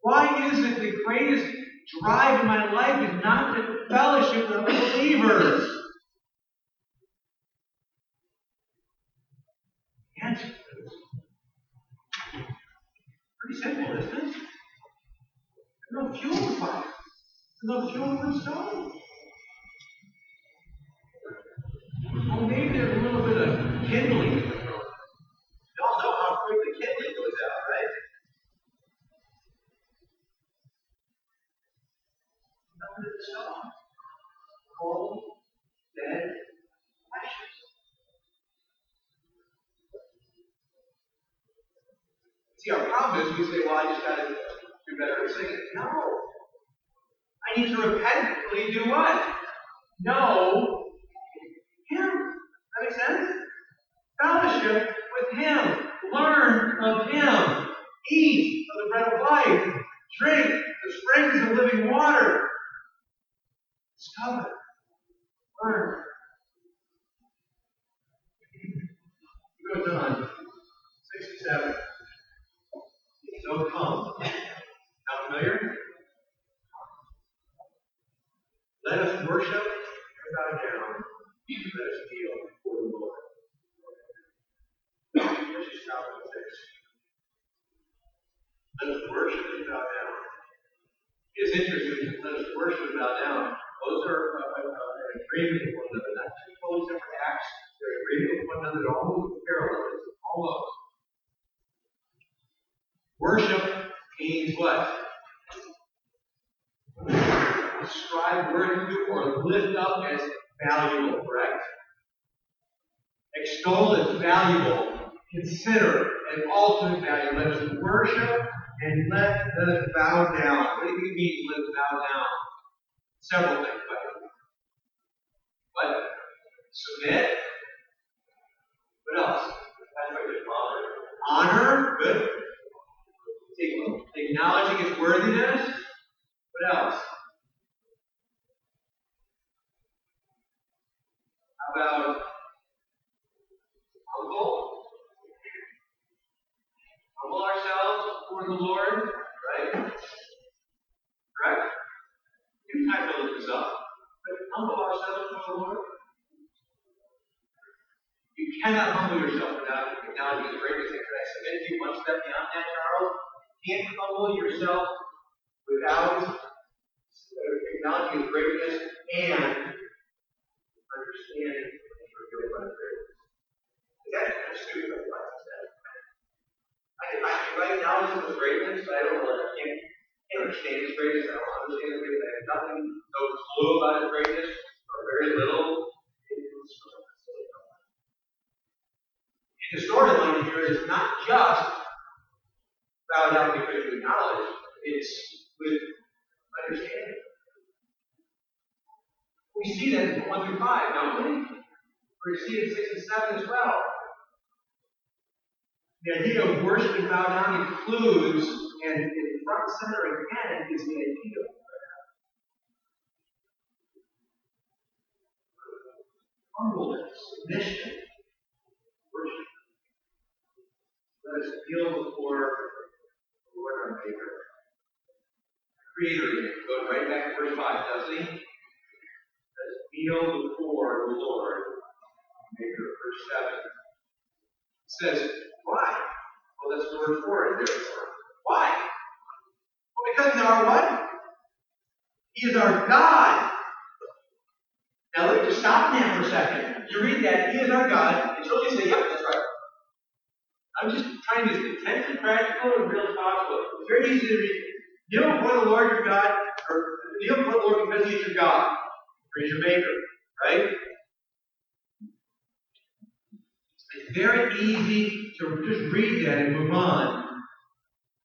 Why is it the greatest drive in my life is not to fellowship with believers? Answer pretty simple, isn't it? No fuel to fire. No fuel to stone. Well, maybe there's a little bit of kindling in the room. Y'all know how quick the kindling goes out, right? Nothing to. Cold, dead ashes. See, our problem is we say, well, I just got to do better at singing. No. I need to repentantly do what? Know Him. That makes sense? Fellowship with Him. Learn of Him. Eat of the bread of life. Drink the springs of living water. Discover. Learn. He goes on. 67. So come. Familiar? Let us worship and bow down. Let us kneel before the Lord. Verses 5 and 6. Let us worship and bow down. It's interesting. Let us worship and bow down. Those are uh, uh, agreement with one another, not two totally separate acts. They're agreement with one another. They're almost consider an ultimate value. Let us worship and let us bow down. What do you mean, let us bow down? Several things, but what? Submit. What else? Honor. Good. Acknowledging his worthiness. What else? How about before the Lord, right? Correct? You of look this up, but humble ourselves before the Lord. You cannot humble yourself without acknowledging His greatness. And can I submit to you one step beyond that, Charles? You can't humble yourself without acknowledging His greatness and understanding His revealed by greatness. That's kind of stupid. I, I, I acknowledge His greatness, but I don't I can't, understand His greatness. I don't understand His greatness. I have nothing, no clue about His greatness, or very little. the storyline here is not just bow down because you it's with understanding. We see that in 1 through 5, don't we? We see it in 6 and 7 as well. The idea of worship and bow down includes, and in front and center again, is the idea of humbleness, submission, worship. Let us kneel before the Lord our Maker. Creator, go right back to verse 5, doesn't he? Let us kneel before the Lord Maker. Verse 7 says, Why? Well, that's the word for it. Why? Well, because he's our what? He is our God. Now, let me just stop there for a second. You read that, He is our God, and you say, Yep, that's right. I'm just trying to be as intense and practical and real as possible. It's very easy to read. Kneel before the Lord your God, or kneel before the Lord because He is your God, or He's your Maker, right? Very easy to just read that and move on.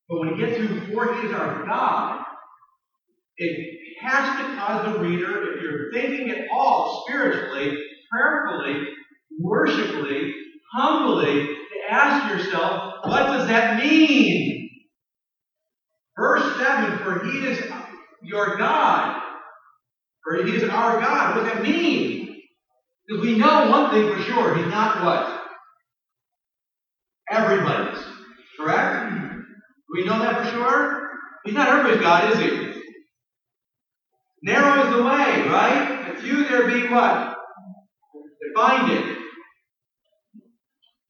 But when you get to before He is our God, it has to cause the reader, if you're thinking at all spiritually, prayerfully, worshipfully, humbly, to ask yourself, what does that mean? Verse 7 For he is your God, or he is our God. What does that mean? Because we know one thing for sure he's not what? Everybody's. Correct? Do we know that for sure? He's not everybody's God, is he? Narrow is the way, right? The few there be what? To find it.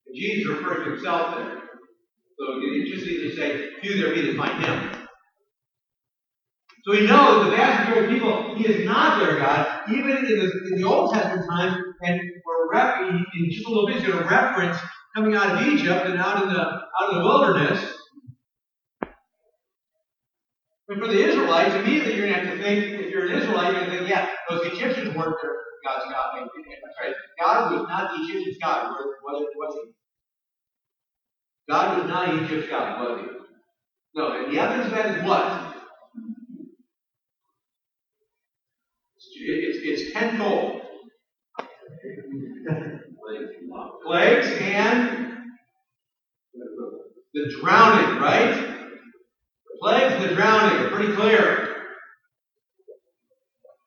And Jesus refers to himself there. So you can just easily say, few there be to find him. So we know that the vast majority of people, he is not their God, even in the, in the Old Testament time, and we're rep- in just a little bit, he's going to reference coming out of Egypt and out in the out in the wilderness. And for the Israelites, immediately you're going to have to think, if you're an Israelite, you're going to think, yeah, those Egyptians weren't their God's God. I'm sorry, God was not the Egyptians' God, was, was he? God was not Egypt's God, was he? No, and the evidence of that is what? It's, it's tenfold. *laughs* Plagues and the drowning, right? The plagues the drowning pretty clear.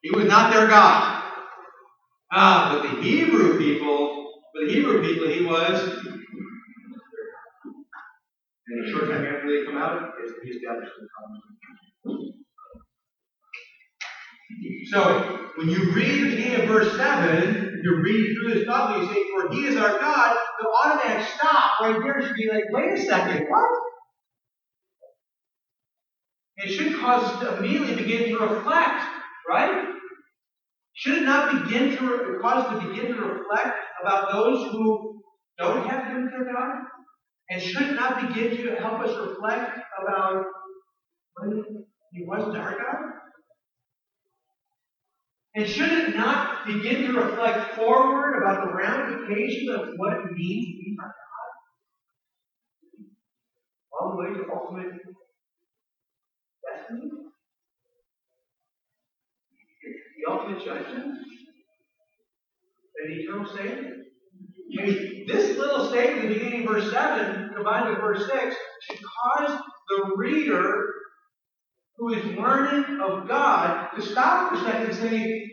He was not their God. Ah, but the Hebrew people, for the Hebrew people, he was. And a short time after they come out, he established the covenant. So, when you read the beginning of verse 7, you read through this thought, you say, For he is our God, the automatic stop right there should be like, wait a second, what? It should cause us to immediately begin to reflect, right? Should it not begin to cause us to begin to reflect about those who don't have him their God? And should it not begin to help us reflect about when he wasn't our God? And should it not begin to reflect forward about the ramifications of what it means to be our God? All the way to ultimate destiny? The ultimate judgment? And eternal saving? I mean, this little statement beginning verse 7, combined with verse 6, should cause the reader who is learning of God to stop for a second and say,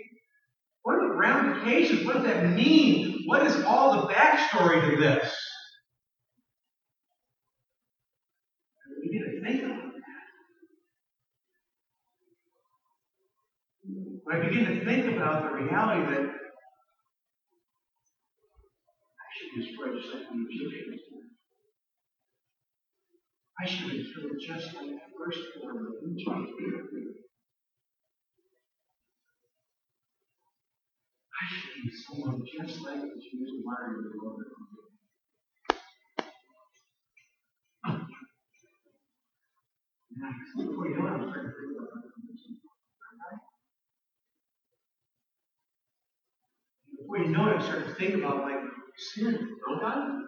What are the ramifications? What does that mean? What is all the backstory to this? We need to think about that. When I begin to think about the reality that I should just like the Egyptians I should be killed just like the firstborn of Egypt. I should be someone just like the Jews martyred the Lord. Before oh, Before you know it, I'm starting to think about like sin, don't I?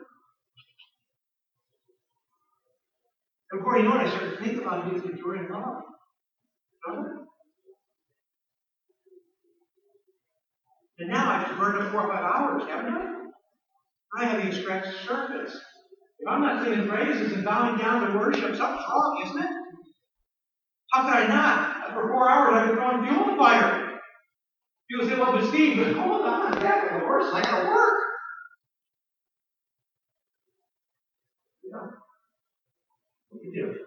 And before you know it, I started to think about his enduring love. And now I've burned up four or five hours, haven't I? I haven't even scratched the surface. If I'm not singing praises and bowing down to worship, something's wrong, isn't it? How could I not? For four hours, I've been throwing fuel on fire. People say, well, but Steve, but hold on, Dad, the horse, I gotta work. Yeah. What do you do?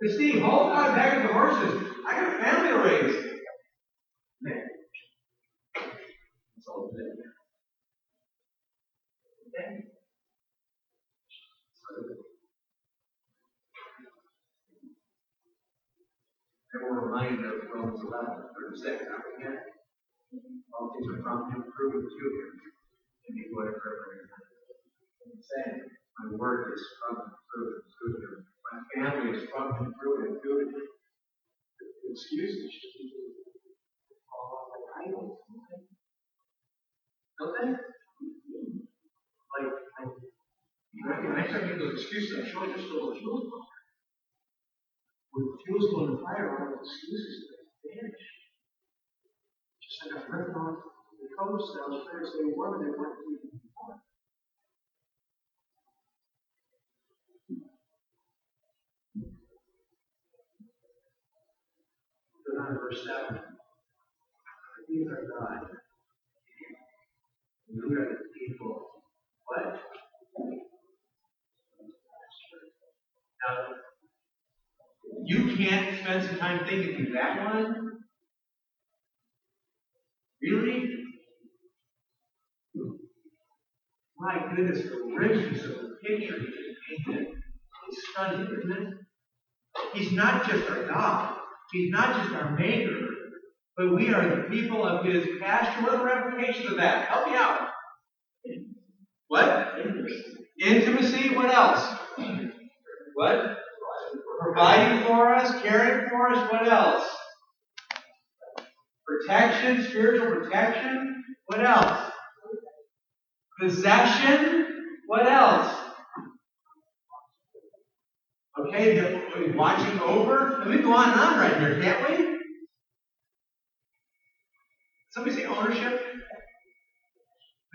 But Steve, hold on, back at the horses. I got a family to raise. Man. That's all it is. Okay? And we're reminded of Romans 11, 36, not again. All things are from him, proven to him, and he whatever I'm saying. My work is from and through and through Him. My family is from and through and through Him. Excuse me, should be all the idols. Don't they? Like, I, I can actually those excuses. I should just stole a fuel fire. When the fuel's going the fire, all those excuses vanish. Just like a friend off the coast, I was friends, they were, they weren't even born. 9, verse 7. These are God. And we are the people. What? Now, you can't spend some time thinking through that one. Really? My goodness, the richness of the picture he just painted is stunning, isn't it? He's not just our God. He's not just our maker, but we are the people of his pasture. What are the ramifications of that? Help me out. What? Intimacy. What else? What? Providing for us, caring for us. What else? Protection, spiritual protection. What else? Possession. What else? Okay, the, watching over. And we go on and on right here, can't we? Somebody say ownership?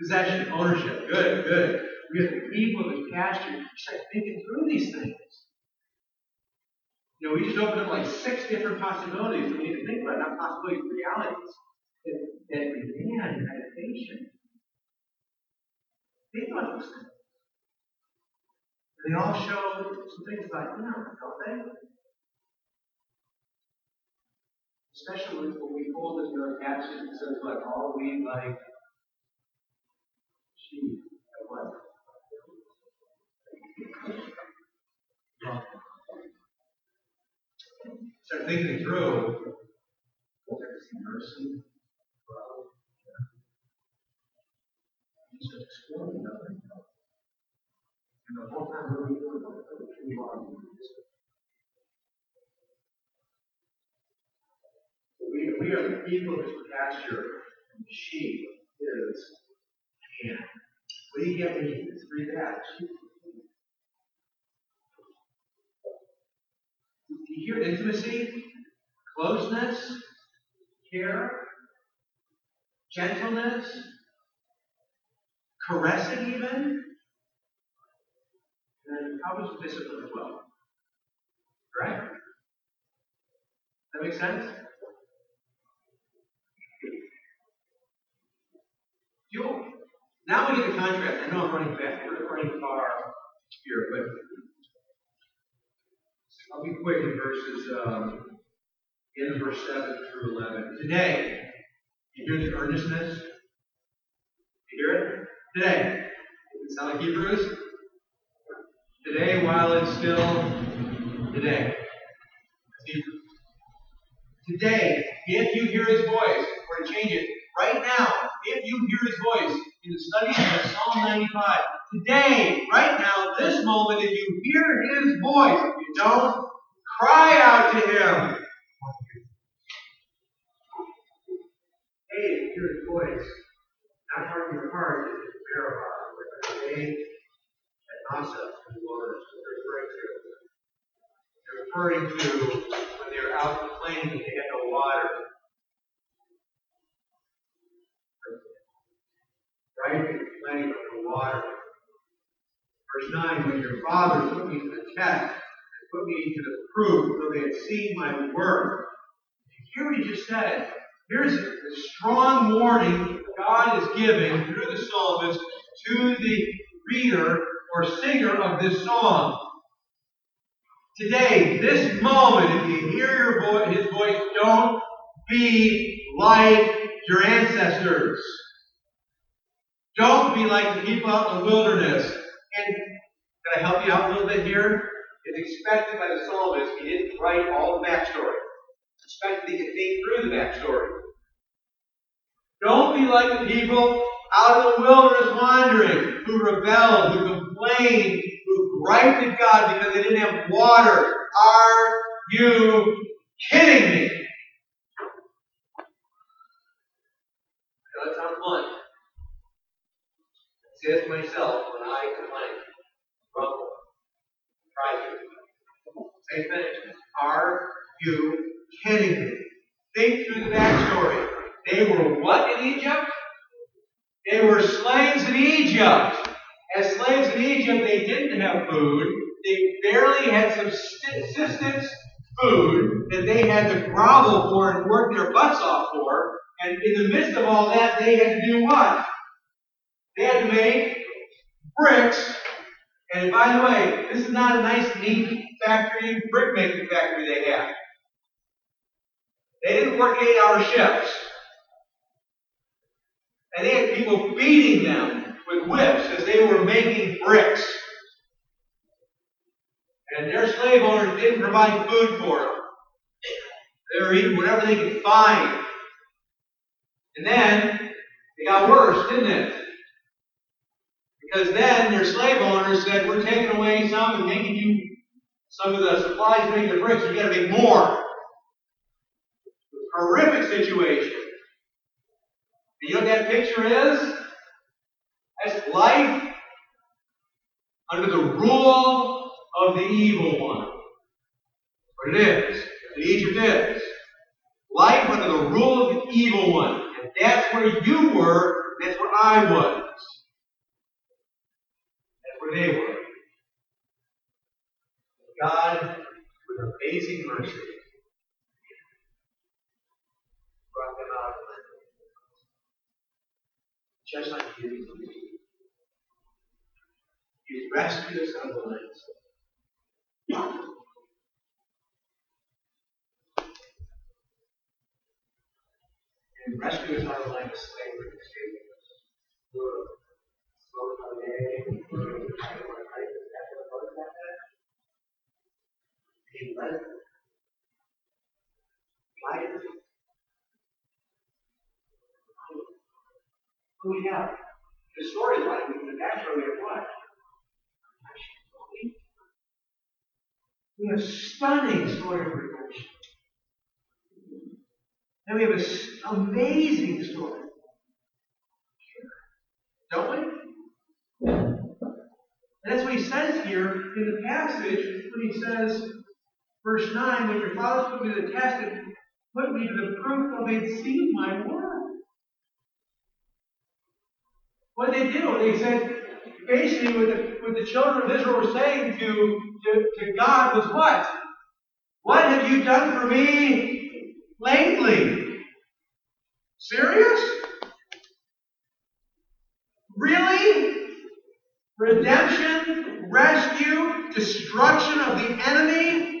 Possession, ownership. Good, good. We have the people his pasture. Start thinking through these things. You know, we just opened up like six different possibilities that we need to think about, not possibilities, realities that, that demand meditation. Think about those things. They all show some things about him, don't they? Especially when we pull this your passage and says, like, all we like sheep at what? Start thinking through. Mercy, love, start exploring nothing. And the whole time we're we are. We, are the people of his pasture, and the sheep is hand. What do you get when you read that? Do you hear intimacy, closeness, care, gentleness, caressing even? And then comes discipline as well. Right? That makes sense? Now we get the contrast. I know I'm running fast. We're running far here, but I'll be quick in verses um, in verse 7 through 11. Today, you hear the earnestness? You hear it? Today. Does it sound like Hebrews? Today, while it's still today. Today, if you hear his voice, or to change it, right now, if you hear his voice in the study of Psalm 95, today, right now, this moment, if you hear his voice, if you don't, cry out to him. Hey, if you hear his voice, not harden your heart as it's Meribah, Massah in the wilderness, what they're referring to. When they were out complaining they had no water. Right? Complaining about no water. Verse 9, when your father put me to the test and put me to the proof, though they had seen my work. Here he just said, here's a strong warning God is giving through the psalmist to the reader or singer of this song. Today, this moment, if you hear your his voice, don't be like your ancestors. Don't be like the people out in the wilderness. And can I help you out a little bit here? It's expected by the psalmist, he didn't write all the backstory. It's expected that he could think through the backstory. Don't be like the people out in the wilderness wandering, who rebelled, who complained, griped at God because they didn't have water. Are you kidding me? That sounds fun. I say to myself when I complain, grumble, try to. Say finish. Are you kidding me? Think through the backstory. They were what in Egypt? They were slaves in Egypt. As slaves in Egypt, they didn't have food. They barely had subsistence food that they had to grovel for and work their butts off for. And in the midst of all that, they had to do what? They had to make bricks. And by the way, this is not a nice, neat factory, brick making factory they had. They didn't work eight hour shifts. And they had people beating them with whips as they were making bricks. And their slave owners didn't provide food for them. They were eating whatever they could find. And then it got worse, didn't it? Because then their slave owners said, We're taking away some and making you some of the supplies to make the bricks, you gotta make more. Horrific situation. You know what that picture is? Life under the rule of the evil one. What it is. What Egypt is. Life under the rule of the evil one. And that's where you were, that's where I was. That's where they were. God, with amazing mercy, brought them out of land. Just like you. He rescued us out of the land. And rescued us out of the land of slavery, saving us. He led them. Guided them. Who we have? The storyline, the backstory, we have? Stunning story of redemption. And we have an amazing story. Don't we? And that's what he says here in the passage when he says, verse 9, when your fathers put me to the test and put me to the proof though they'd seen my word. What did they do? They said, basically, what the, what the children of Israel were saying to, to, to God was what? What have you done for me lately? Serious? Really? Redemption, rescue, destruction of the enemy?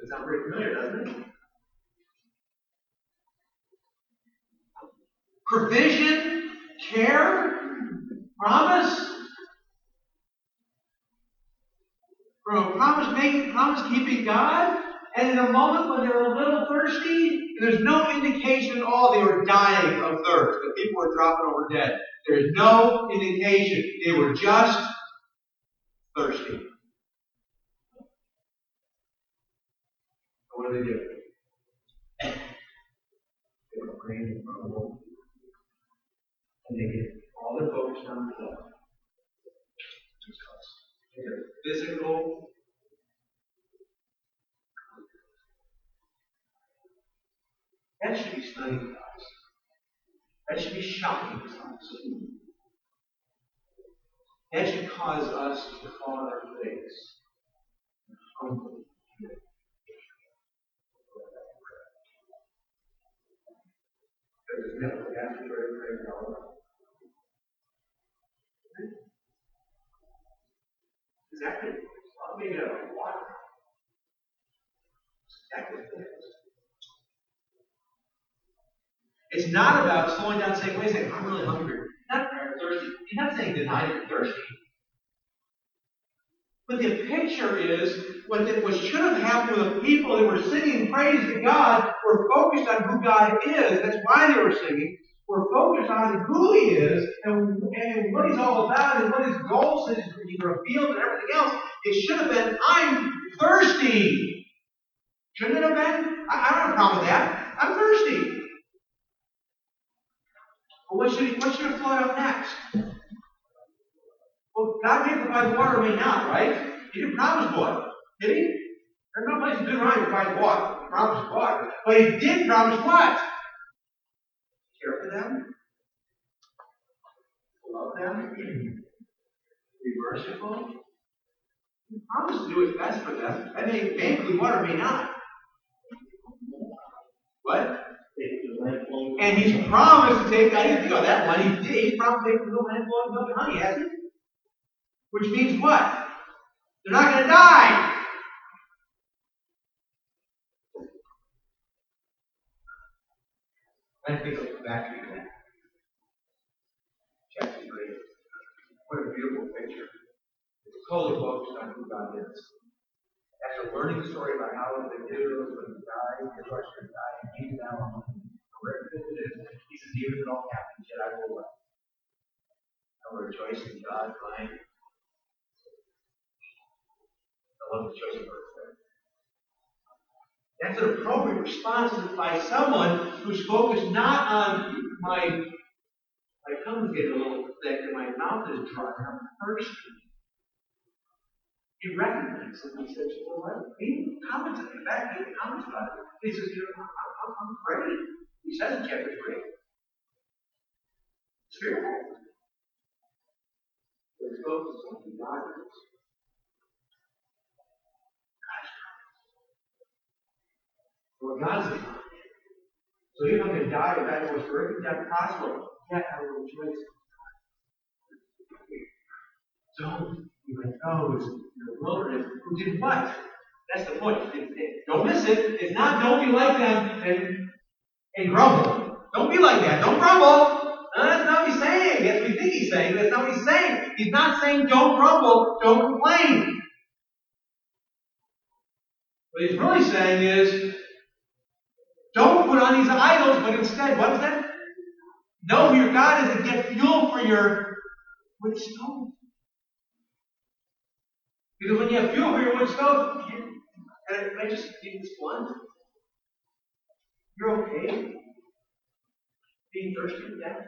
That sounds pretty familiar, doesn't it? Provision, care, promise. From promise making, promise keeping God. And in a moment when they're a little thirsty, there's no indication at all they were dying of thirst, that people were dropping over dead. There's no indication. They were just thirsty. What do they do? *laughs* They were praying from the Lord. And they get all their focus on themselves. Their physical That should be stunning to us. That should be shocking to us. That should cause us to fall on our face. and Humbly. Because never after very, very Exactly. Well, maybe out of water. What it is. Not about slowing down and saying, wait a second, I'm really hungry. Not thirsty. He's not saying deny you're thirsty. But the picture is what, the, what should have happened with the people that were singing praise to God were focused on who God is. That's why they were singing. We're focused on who He is and, and what He's all about and what His goals and His revealed and everything else. It should have been, I'm thirsty. Shouldn't it have been? I, I don't have a problem with that. I'm thirsty. But what should, he, what should have flowed out next? Well, God may provide water, may not, right? He didn't promise water, did he? There's no place in Deuteronomy to find water. He promised water. But he did promise what? Them? Love them? Be merciful? He promised to do his best for them. And may, may include water, may not. What? And he's promised to take, I didn't think of that one. He did. He's promised to take the land flowing milk honey, has he? Which means what? They're not going to die. I think of Habakkuk again. Chapter 3. What a beautiful picture. It's totally focused on who God is. After learning the story about how the Israelites when he died, Israelites to die, and came down wherever it is, he says, even if it all happens, yet I will what? I will rejoice in God, my I love the choice of words. That's an appropriate response by someone who's focused not on my my tongue's getting a little thick and my mouth is dry I'm thirsty. He recognizes it he says, well, what? He comments in the back, he comments about it. He says, you know, I'm, I'm, afraid. He says in chapter 3. It's fearful. But it's focused on who God the So even if I'm going to die, that was perfect, that's possible. Yet I will rejoice. Don't be like oh, those in the wilderness who did what? That's the point. It, it, don't miss it. It's not don't be like them and, and grumble. Don't be like that. Don't grumble. No, that's not what he's saying. That's what we think he's saying. That's not what he's saying. He's not saying don't grumble, don't complain. What he's really saying is put on these idols, but instead, what is that? Know who your God is and get fuel for your wood stove. Because when you have fuel for your wood stove, you, and I just give this one, you're okay being thirsty to death.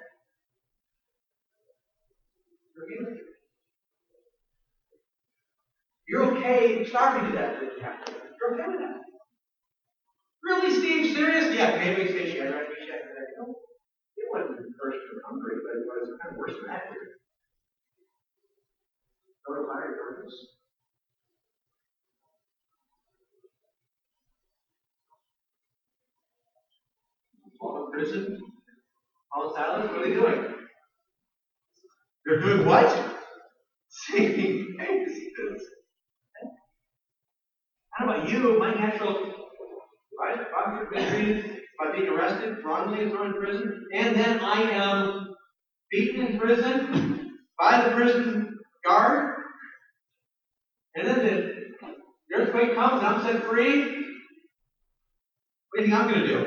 You're okay. You're okay starving to death if you have to. You're okay with that. Really, Steve? Serious? Yeah, maybe say Shadrach, Meshach, and Abednego. It wasn't thirsty or hungry, but it was kind of worse than that. Go to fire furnace. Paul in prison. Paul Silas, what are they doing? They're doing what? Saving exits. *laughs* How about you? My natural, right? I'm treated by being arrested, wrongly thrown in prison, and then I am beaten in prison by the prison guard, and then the earthquake comes and I'm set free. What do you think I'm going to do?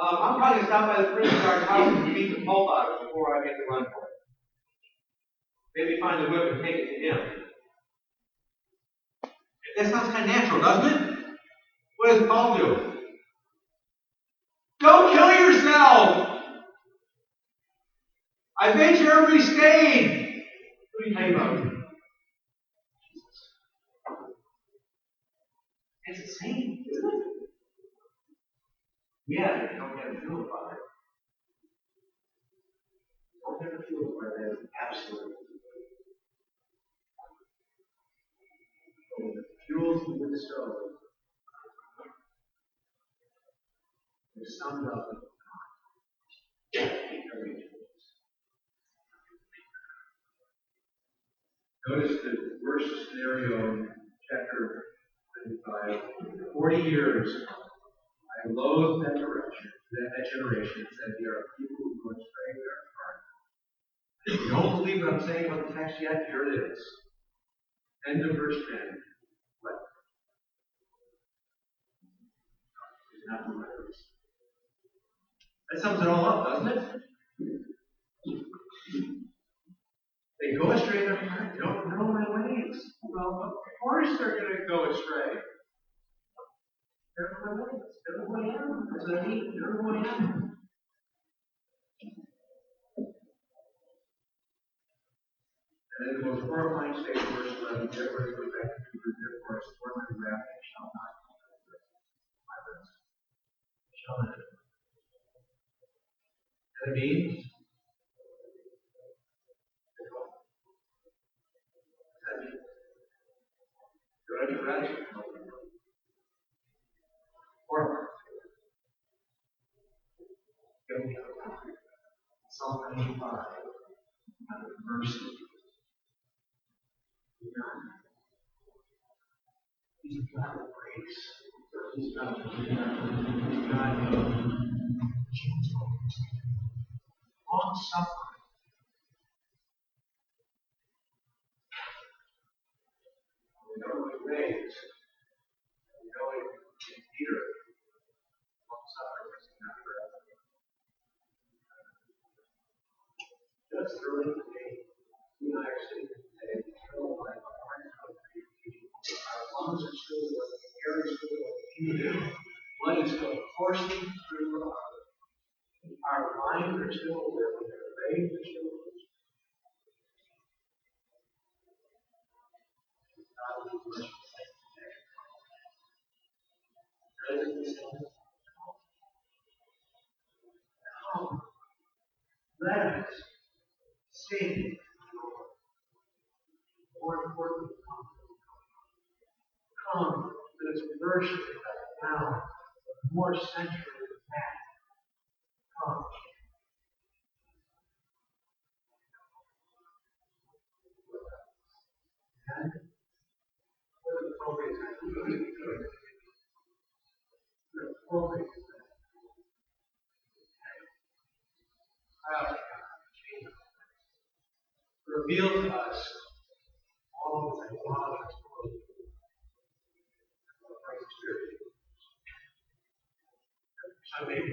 Um, I'm probably going to stop by the prison guard's house and beat the pulp out of it before I get to run for it. Maybe find the whip and take it to him. That sounds kind of natural, doesn't it? What does Paul do? Don't kill yourself! I bet you everybody stayed. What do you you about? It's the same, isn't it? Yeah, you don't have to feel about it. Don't to feel about it as absolute. Fuels the wood They're summed in. Notice the worst scenario in chapter 25. 40 years, I loathe that direction, that, generation, said there are people who go astray, are hard. If you don't believe what I'm saying about the text yet, here it is. End of verse 10. What? Is not the. That sums it all up, doesn't it? They go astray in their heart. They don't know my ways. Well, of course they're going to go astray. They're my ways. They're who I am. That's what I mean. They're who I am. And then the most horrifying statement, verse 11, therefore it goes back to Hebrews, therefore I sworn my wrath, I shall not my rest. Shall not. Good rest. Or Psalm 95, out of mercy. He's God of grace. He's God of He's God of long suffering. We know his ways. We know it in Peter. Long suffering is not forever. Just early today, you and I are sitting today, filled by our Our lungs are still working, air is still working, blood is still coursing through our our minds are still working, our brains are still working. Come, let us sing More importantly, come. Come, let us worship now, more central. And God, reveal to us all God has told you about Spirit. So maybe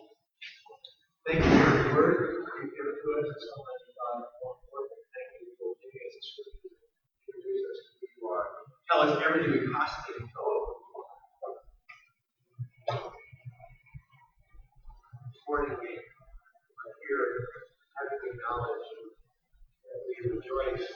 Thank you for your word. You give it to us. It's so much God. More important, thank you for giving us the scripture. Introduce us to who you are. Tell us everything we possibly can know. Accordingly, here, having acknowledged you, Joyce,